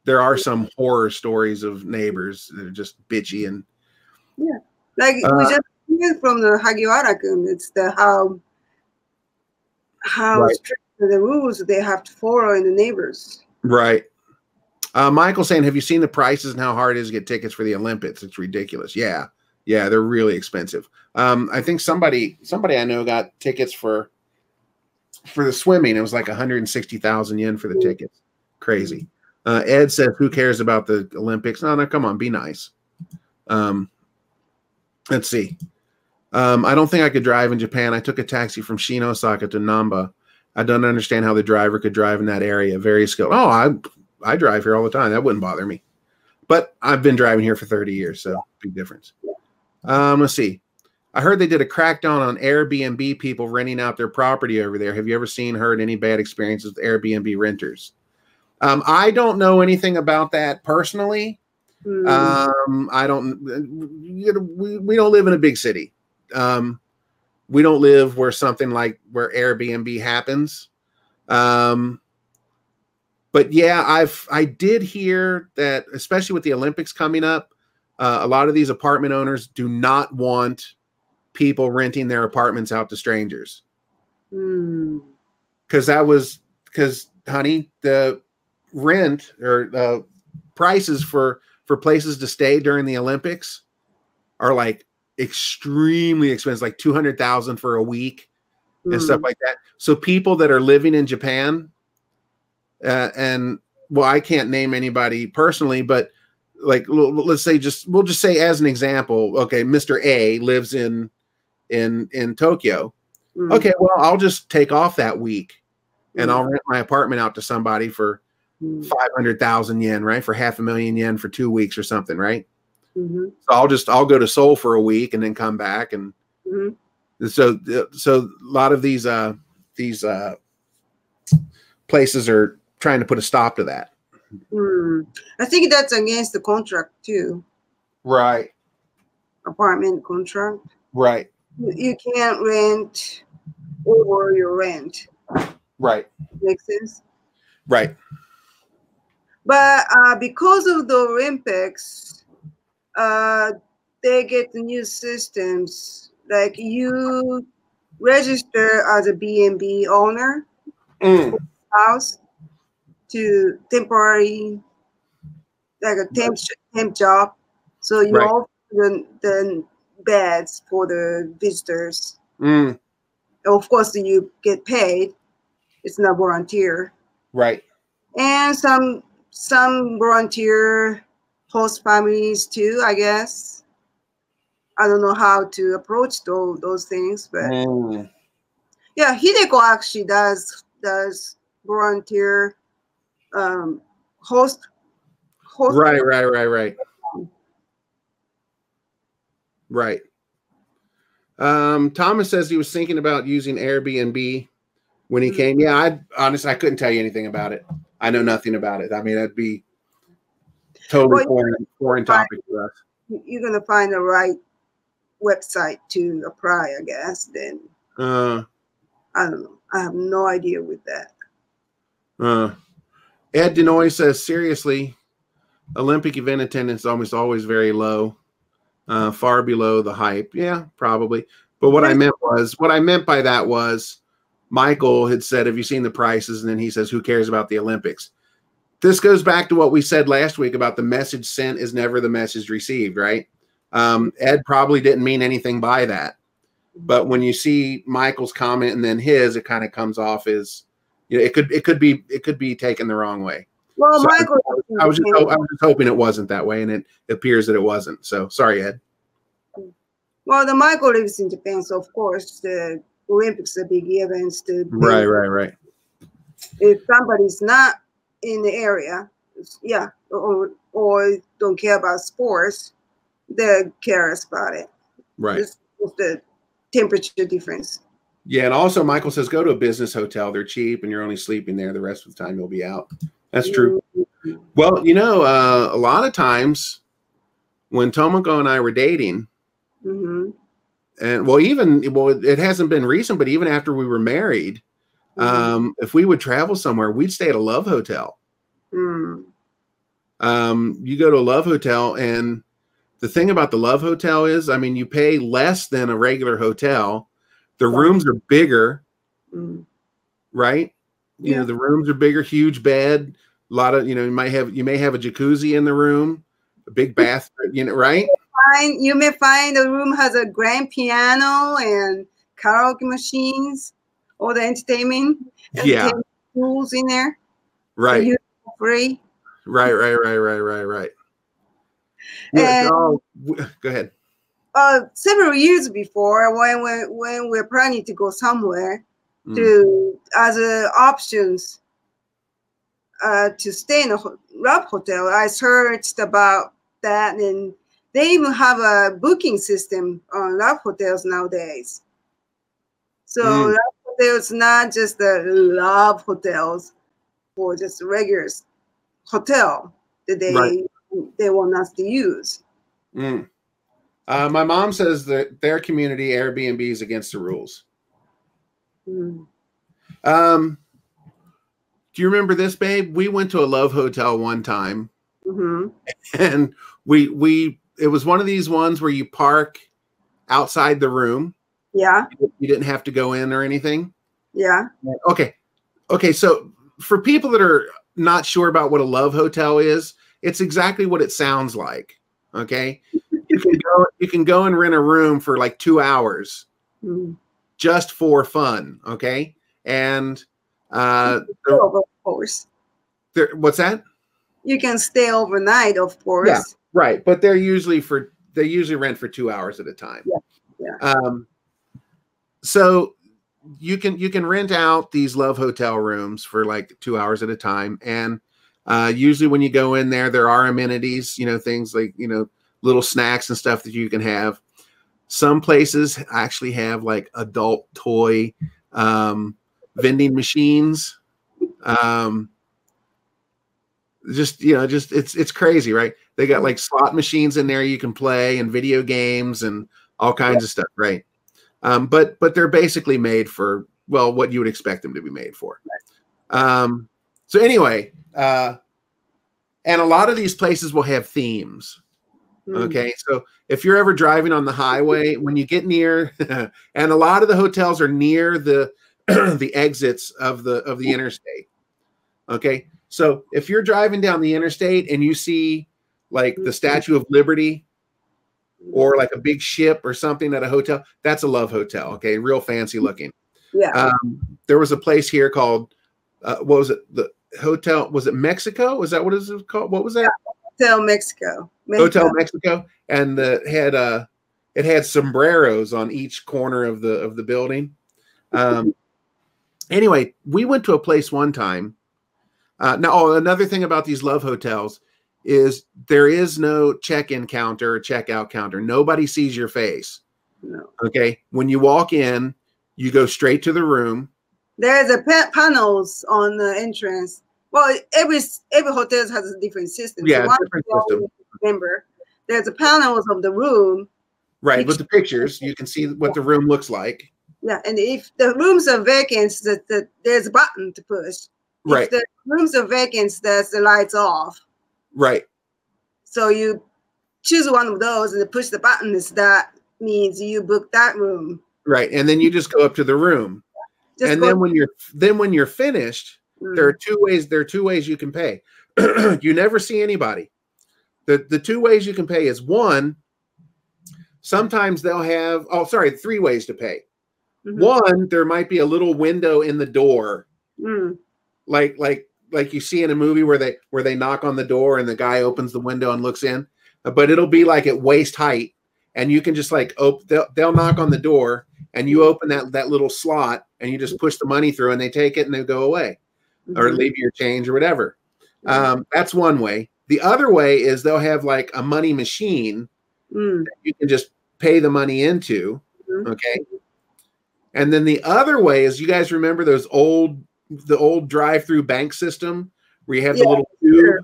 there are some horror stories of neighbors that are just bitchy and Yeah, Like Uh, we just heard from the Hagiwara-kun, it's the how how Right. strict are the rules they have to follow in the neighbors. right. Uh, Michael saying, "Have you seen the prices and how hard it is to get tickets for the Olympics? It's ridiculous." Yeah, yeah, they're really expensive. Um, I think somebody somebody I know got tickets for for the swimming. It was like 160,000 yen for the Mm. tickets. Crazy. Uh, Ed says, "Who cares about the Olympics?" No, no, come on, be nice. Um, let's see. Um, I don't think I could drive in Japan. I took a taxi from Shin Osaka to Namba. I don't understand how the driver could drive in that area. Very skilled. Oh, I I drive here all the time. That wouldn't bother me. But I've been driving here for 30 years, so big difference. Um, let's see. I heard they did a crackdown on Airbnb people renting out their property over there. Have you ever seen, heard any bad experiences with Airbnb renters? Um, I don't know anything about that personally. Hmm. Um, I don't. You know, we we don't live in a big city. Um, we don't live where something like where Airbnb happens. Um, but yeah, I've I did hear that, especially with the Olympics coming up, uh, a lot of these apartment owners do not want people renting their apartments out to strangers Hmm. because that was because honey the rent or the prices for for places to stay during the olympics are like extremely expensive like 200000 for a week and stuff Hmm. like that so people that are living in japan uh, and well i can't name anybody personally but like let's say just we'll just say as an example okay mr a lives in in in tokyo Hmm. okay well i'll just take off that week and Hmm. I'll rent my apartment out to somebody for Hmm. 500,000 yen, right? For half a million yen for two weeks or something, right? Mhm. So I'll just, I'll go to Seoul for a week and then come back. And Mhm. so, so a lot of these, uh, these, uh, places are trying to put a stop to that. Hmm. I think that's against the contract too, Right. apartment contract. Right. You, you can't rent over your rent. Right. Makes sense. Right. But uh, because of the Olympics, uh, they get the new systems. Like you register as a B&B owner Mm. house to temporary, like a temp temp job. So you Right. offer the, the beds for the visitors. Mm. Of course, you get paid. It's not volunteer. Right. and some some volunteer host families too i guess i don't know how to approach those, those things but Mm. yeah hideko actually does does volunteer um, host, host. Right, right, right, right. Right. Um, Thomas says he was thinking about using Airbnb when he mm. came. Yeah, I honestly I couldn't tell you anything about it. I know nothing about it. I mean, that'd be totally well, foreign, foreign topic for us. You're gonna find the right website to apply, I guess. Then uh, I don't know. I have no idea with that. Uh, Ed Denoy says seriously, Olympic event attendance is almost always very low, uh, far below the hype. Yeah, probably. But what I meant was what I meant by that was Michael had said, "Have you seen the prices?" And then he says, "Who cares about the Olympics?" This goes back to what we said last week about the message sent is never the message received, right? Um, Ed probably didn't mean anything by that, but when you see Michael's comment and then his, it kind of comes off as you know, it could it could be it could be taken the wrong way. Well, So Michael, I was just I was just hoping it wasn't that way, and it appears that it wasn't. So sorry, Ed. well, the Michael lives in Japan, so of course the Olympics are big events. The big- Right, right, right. If somebody's not in the area, yeah, or or don't care about sports, they care about it. Right. It's just the temperature difference. Yeah, and also Michael says go to a business hotel. They're cheap, and you're only sleeping there. The rest of the time you'll be out. That's true. Well, you know, uh, a lot of times when Tomoko and I were dating, hmm and well, even well, it hasn't been recent, but even after we were married, um, if we would travel somewhere, we'd stay at a love hotel. mm Um, you go to a love hotel, and the thing about the love hotel is, I mean, you pay less than a regular hotel. The Right. rooms are bigger, mm right? You know, the rooms are bigger, huge bed, a lot of, you know, you might have you may have a jacuzzi in the room, a big bath, you know, right? Find, you may find the room has a grand piano and karaoke machines, all the entertainment, Yeah, tools in there. right, free. right, right, right, right, right, right. *laughs* Yeah, And- go ahead. Uh, several years before, when when when we're planning to go somewhere, Mm. to as a options uh, to stay in a love hotel. I searched about that, and they even have a booking system on love hotels nowadays. So Mm. love hotels not just the love hotels for just regular hotel that they Right. they want us to use. Mm. Uh, my mom says that their community Airbnb is against the rules. Mm. Um, do you remember this, babe? We went to a love hotel one time, hmm and we we it was one of these ones where you park outside the room. Yeah, You didn't have to go in or anything. yeah. Okay, okay. So for people that are not sure about what a love hotel is, it's exactly what it sounds like. Okay, you can go you can go and rent a room for like two hours Mm. just for fun. Okay, and uh, Stay over, of course. there, what's that? You can stay overnight, of course. yeah, Right, but they're usually for they usually rent for two hours at a time. Yeah, yeah. Um, so you can you can rent out these love hotel rooms for like two hours at a time, and uh, usually when you go in there, there are amenities, you know, things like you know little snacks and stuff that you can have. Some places actually have like adult toy um, vending machines. Um, just you know just it's it's crazy right they got like slot machines in there you can play and video games and all kinds of stuff right um but but they're basically made for well what you would expect them to be made for um so anyway uh and a lot of these places will have themes. Okay so if you're ever driving on the highway when you get near *laughs* and a lot of the hotels are near the *clears throat* the exits of the of the interstate okay? So if you're driving down the interstate and you see like the statue of liberty or like a big ship or something at a hotel that's a love hotel okay? Real fancy looking. Yeah. um, there was a place here called uh, what was it? The hotel was it mexico? Was that what is it called? What was that Hotel Mexico. Hotel Mexico, and the had uh it had sombreros on each corner of the of the building. Um, anyway, we went to a place one time. Uh, now, oh, another thing about these love hotels is there is no check-in counter or check-out counter. Nobody sees your face. No. Okay. When you walk in, you go straight to the room. There's a pa- panels on the entrance. Well, every every hotel has a different system. Yeah, one different system. Remember, there's a panels of the room. Right. With the pictures, you can see what the room looks like. Yeah, and if the rooms are vacant, that the, there's a button to push. Right. If the rooms are vacant, there's the lights off. Right. So you choose one of those and push the buttons. That means you book that room. Right. And then you just go up to the room. Just and then when you're then when you're finished, Mm. there are two ways there are two ways you can pay. *clears throat* you never see anybody. The the two ways you can pay is one, sometimes they'll have oh sorry, three ways to pay. Mhm. One, there might be a little window in the door Mm. like like like you see in a movie where they where they knock on the door and the guy opens the window and looks in but it'll be like at waist height and you can just like open they'll, they'll knock on the door and you open that that little slot and you just push the money through and they take it and they go away or Mhm. leave your change or whatever um, that's one way the other way is they'll have like a money machine Mm. you can just pay the money into Mhm. okay and then the other way is you guys remember those old the old drive-through bank system where you have the little tube sure.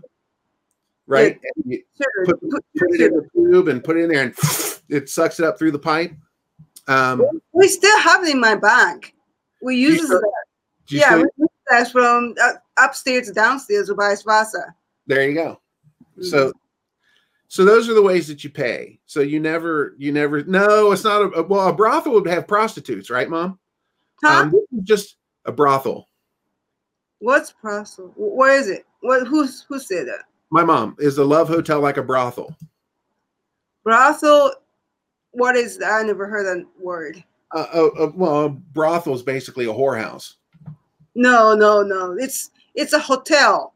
right and you Sure. put, Put- it in the tube and put it in there and *laughs* it sucks it up through the pipe um We still have it in my bank. We use that. Yeah, we use that from uh, upstairs to downstairs or vice versa. there you go Mm-hmm. so so those are the ways that you pay so you never you never no it's not a well a brothel would have prostitutes right mom Huh? um this is just a brothel What's brothel? Where is it? What? Who's who said that? my mom is a love hotel like a brothel Brothel. What is that? I never heard that word. uh, uh, uh, well a brothel is basically a whorehouse No, no, no. It's it's a hotel.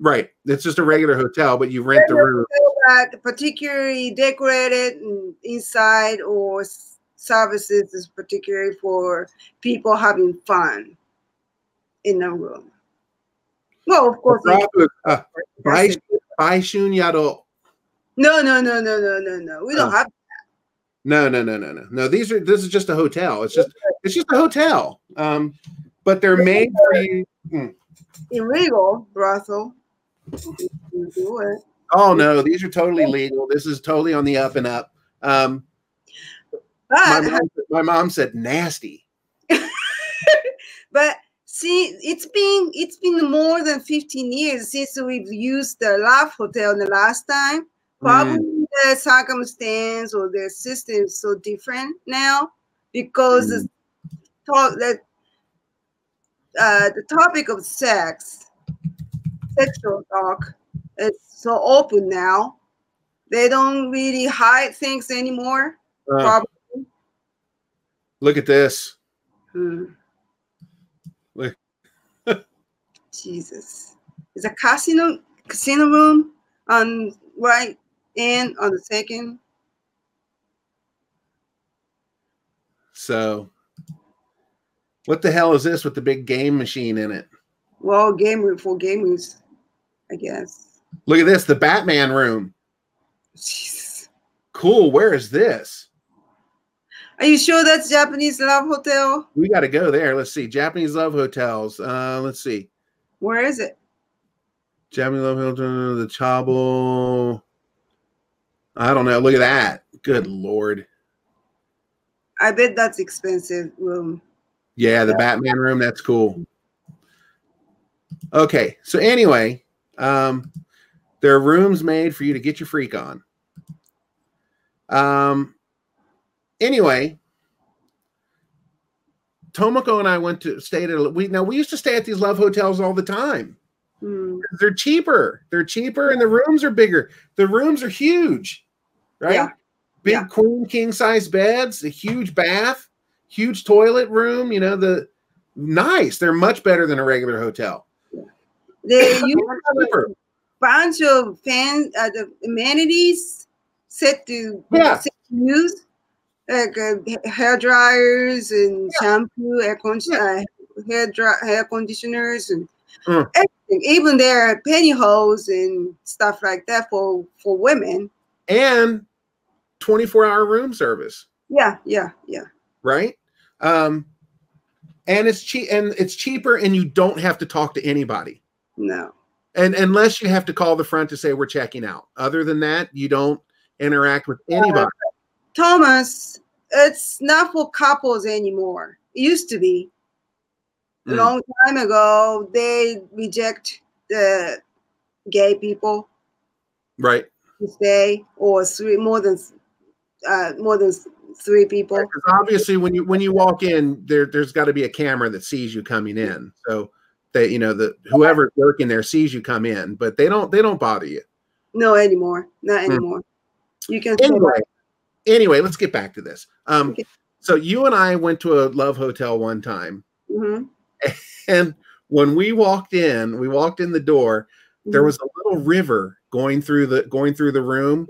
right it's just a regular hotel but you rent the room that particularly decorated inside or services is particularly for people having fun in the room. Well, of course. Uh, it. Baishun Yado. No, no, no, no, no, no, no. We don't Oh. have. No, no, no, no, no. No, these are this is just a hotel. It's just it's just a hotel. Um, but they're made for you. Hmm. illegal brothel. Do it. Oh no, these are totally legal. This is totally on the up and up. Um, my, But mom, my mom said nasty. *laughs* but see, it's been it's been more than 15 years since we've used the Love Hotel the last time. Hmm. Probably the circumstance or the system is so different now because hmm. the talk that uh, the topic of sex, sexual talk, is so open now. They don't really hide things anymore. Uh, Probably. look at this. Hmm. Look. *laughs* Jesus. It's a casino casino room on right and on the second. So, what the hell is this with the big game machine in it? Well, game room for gamers, I guess. Look at this, the Batman room. Jesus. Cool. Where is this? Are you sure that's Japanese love hotel? We got to go there. Let's see. Japanese love hotels. Uh, let's see. Where is it? Japanese love hotel, the Chabo. I don't know. Look at that. Good lord. I bet that's expensive room. Yeah, the Batman room. That's cool. Okay. So anyway, um, there are rooms made for you to get your freak on. Um. Anyway, Tomoko and I went to stayed at a, we now we used to stay at these love hotels all the time. Hmm. They're cheaper. They're cheaper, and the rooms are bigger. The rooms are huge, right? Yeah. Big Yeah. queen king size beds, a huge bath, huge toilet room. You know the nice. They're much better than a regular hotel. They *laughs* use bunch of fan uh, the amenities set to Yeah. set to use like uh, hair dryers and shampoo, air, con- uh, hair dry, hair conditioners, and Mm. everything. Even their pantyhose and stuff like that for for women. and 24 hour room service. Yeah, yeah, yeah. right? Um, and it's cheap and it's cheaper, and you don't have to talk to anybody. No. And unless you have to call the front to say we're checking out. Other than that, you don't interact with anybody. Thomas, it's not for couples anymore. It used to be. A Mm. long time ago, they reject the gay people Right. to stay or three more than uh, more than three people. Because obviously when you when you walk in, there there's got to be a camera that sees you coming in. So that you know the whoever's working there sees you come in, but they don't they don't bother you. No anymore. Not Hmm. anymore. You can Anyway, anyway, let's get back to this. Um, Okay. so you and I went to a love hotel one time, Mhm, *laughs* and when we walked in, we walked in the door. There mhm. was a little river going through the going through the room,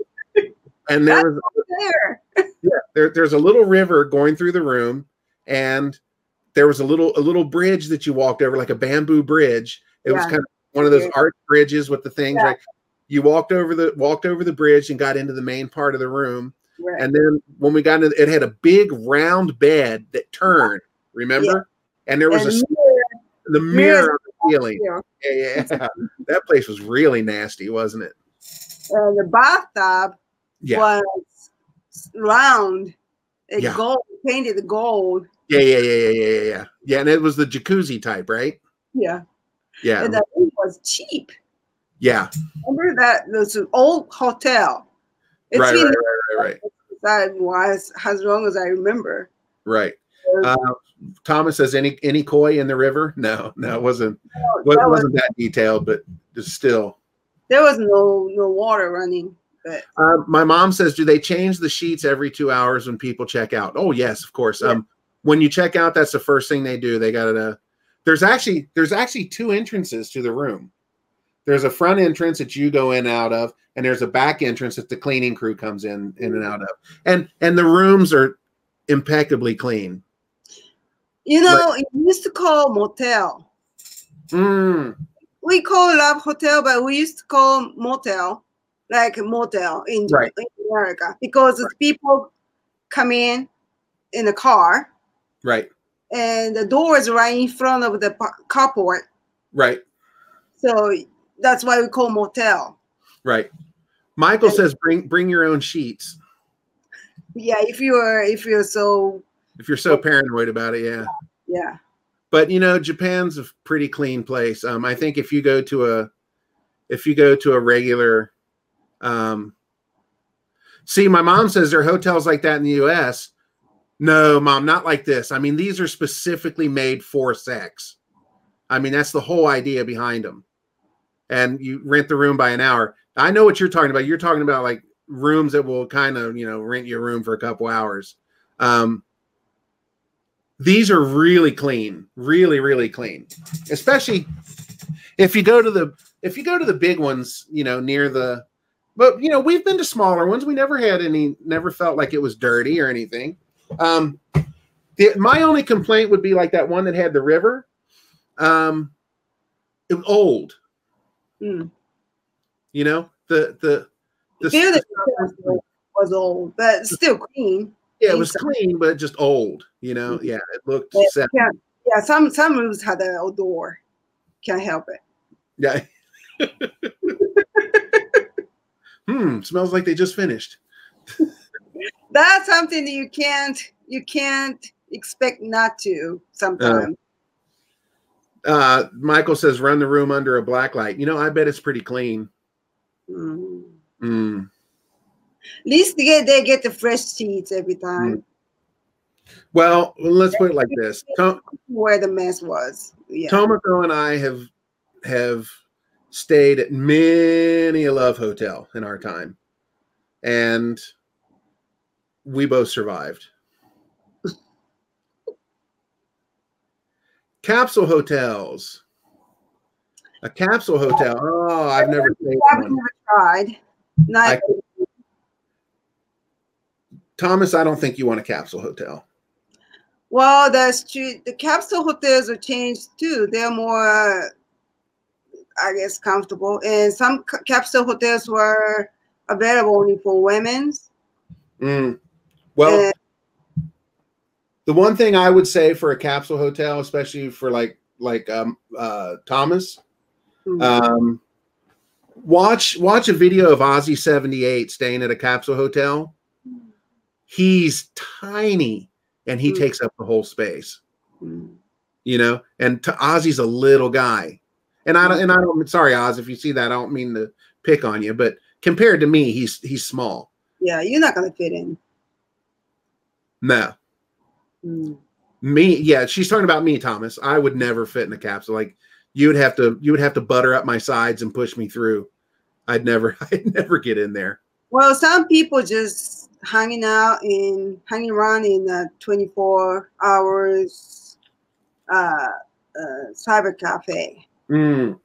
and there was there. yeah, there, there's a little river going through the room, and there was a little a little bridge that you walked over, like a bamboo bridge. It was kind of one of those Yeah. art bridges with the things. Yeah. Right, you walked over the walked over the bridge and got into the main part of the room. Right. And then when we got into it had a big round bed that turned. Remember? Yeah. And there was And a mirror, the mirrors mirror on the ceiling. Yeah, yeah. *laughs* that place was really nasty, wasn't it? And the bathtub Yeah, was round. It Yeah. gold painted gold. yeah, yeah, yeah, yeah, yeah, yeah, yeah. Yeah, and it was the jacuzzi type, right? Yeah. Yeah, And that was cheap. yeah. Remember that there's an old hotel. It's right, right, right, right, right, that was as long as I remember. right. Uh, Thomas says any any koi in the river? *laughs* No, no, it wasn't. that Well, it was- wasn't that detailed, but still. there was no no water running. But Uh, my mom says, do they change the sheets every two hours when people check out? Oh yes, of course. Yeah. Um, when you check out, that's the first thing they do. They got to. There's actually there's actually two entrances to the room. There's a front entrance that you go in and out of, and there's a back entrance that the cleaning crew comes in in and out of. And and the rooms are impeccably clean. you know, it used to call motel. Mm, We call love hotel, but we used to call motel, like motel in, Right. in America, because it's people come in in a car right, and the door is right in front of the carport. right, So that's why we call motel. right. Michael says, bring bring your own sheets. Yeah, if you're if you're so If you're so paranoid about it, yeah. yeah. but you know japan's a pretty clean place um i think if you go to a if you go to a regular um see my mom says there are hotels like that in the us no mom not like this. I mean these are specifically made for sex. I mean that's the whole idea behind them and you rent the room by an hour. I know what you're talking about. You're talking about like rooms that will kind of you know rent your room for a couple hours. Um these are really clean really really clean. Especially if you go to the if you go to the big ones you know near the but you know we've been to smaller ones we never had any never felt like it was dirty or anything um the, my only complaint would be like that one that had the river um it was old Mm. you know the the the, the- was old, but still clean. yeah it was clean but just old you know yeah it looked Yeah. Yeah, yeah. Some some rooms had an outdoor. Can't help it. Yeah. *laughs* hmm. Smells like they just finished. That's something that you can't you can't expect not to sometimes. Uh, Michael says, "Run the room under a black light." You know, I bet it's pretty clean. Mm. Mm. At least they get they get the fresh sheets every time. Well, let's put it like this: Tom, Where the mess was. Yeah. Tomoko and I have have stayed at many a love hotel in our time, and we both survived. *laughs* capsule hotels. A capsule hotel. Oh, I've never stayed I've never tried. Not Thomas, I don't think you want a capsule hotel. well, that's true. the capsule hotels are changed too. They're more, I guess, comfortable. And some capsule hotels were available only for women's. Mm. Well, and The one thing I would say for a capsule hotel, especially for like like um, uh, Thomas, Mm. um, watch watch a video of Ozzy seventy eight staying at a capsule hotel. He's tiny and he Mm. takes up the whole space. Mm. you know, and to Ozzy's a little guy. And I don't, and I don't, sorry, Oz, if you see that, I don't mean to pick on you, but compared to me, he's, he's small. Yeah, you're not gonna fit in. No, Mm. me, yeah, she's talking about me, Thomas. I would never fit in a capsule. Like you would have to, you would have to butter up my sides and push me through. I'd never, *laughs* I'd never get in there. Well, some people just hanging out in hanging around in a 24 hours uh, uh, cyber cafe. Mm.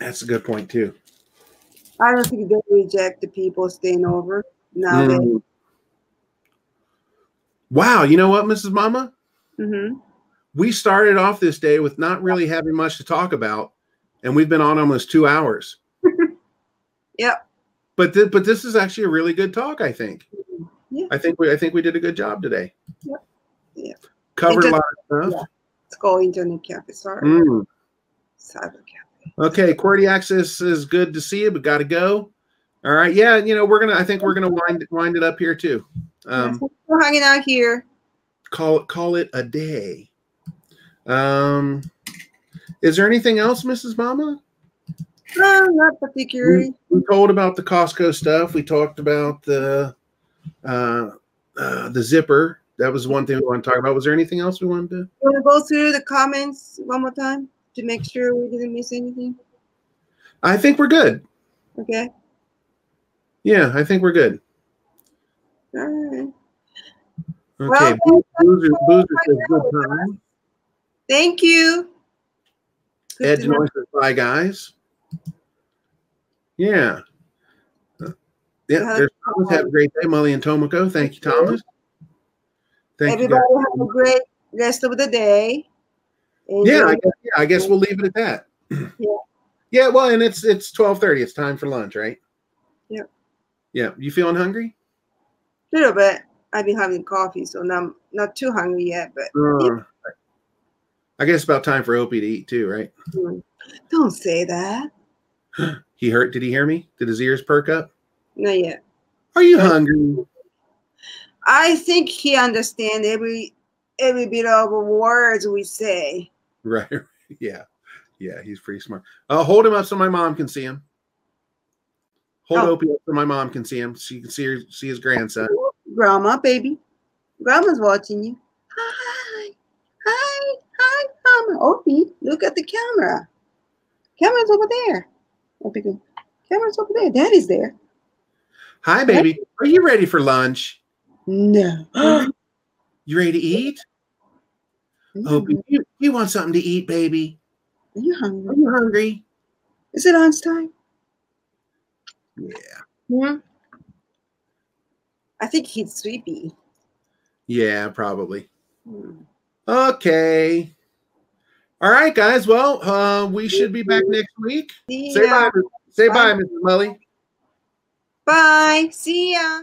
That's a good point too. I don't think they reject the people staying over nowadays. Mm. Wow. You know what, Mrs. Mama? Mm-hmm. we started off this day with not really having much to talk about, and we've been on almost two hours. *laughs* Yep. But th- but this is actually a really good talk. I think. Yeah. I think we I think we did a good job today. Yep. Yeah. Covered a lot of stuff. It's called Internet Cafe. Sorry. Mm. Cyber Cafe. Okay, QWERTY Access is good to see you, but got to go. All right, yeah, you know we're gonna. I think we're gonna wind wind it up here too. Um, we're hanging out here. call it call it a day. Um, is there anything else, Mrs. Mama? No, not particularly. we told about the Costco stuff. We talked about the uh, uh, the zipper. That was one thing we want to talk about. Was there anything else we wanted to? You want to go through the comments one more time to make sure we didn't miss anything? I think we're good. Okay. Yeah, I think we're good. All right. Okay, Well, Boozer, Boozer says good time. Thank you. Good Ed says bye, guys. Yeah. Uh, Yeah, Yeah. there's Thomas. Have a great day, Molly and Tomoko. Thank you, Thomas. Thank Everybody you. have a great rest of the day. Yeah, I guess, yeah, I guess we'll leave it at that. Yeah. *clears throat* Yeah, well, and it's it's twelve thirty. It's time for lunch, right? Yep. Yeah. You feeling hungry? A little bit. I've been having coffee, so I'm not too hungry yet. But Uh, I guess it's about time for Opie to eat too, right? mm, don't say that. *gasps* He hurt. Did he hear me? Did his ears perk up? Not yet. Are you hungry? I think he understands every every bit of words we say. Right. *laughs* Yeah. Yeah. He's pretty smart. Uh, hold him up so my mom can see him. Hold Oh. Opie up so my mom can see him. So you can see her, see his grandson. Grandma, baby. Grandma's watching you. Hi. Hi. Hi, Grandma. Opie, look at the camera. Camera's over there. Opie. Camera's over there. Daddy's there. Hi, baby. Are you ready for lunch? No. *gasps* You ready to eat? Opie, you, you want something to eat, baby? Are you hungry? Are you hungry? Is it lunchtime? Yeah. Yeah. I think he's sleepy. Yeah, probably. Hmm. Okay. All right, guys. Well, uh, we should be back next week. See Say bye. Say bye, Bye. Mrs. Mully. Bye. See ya.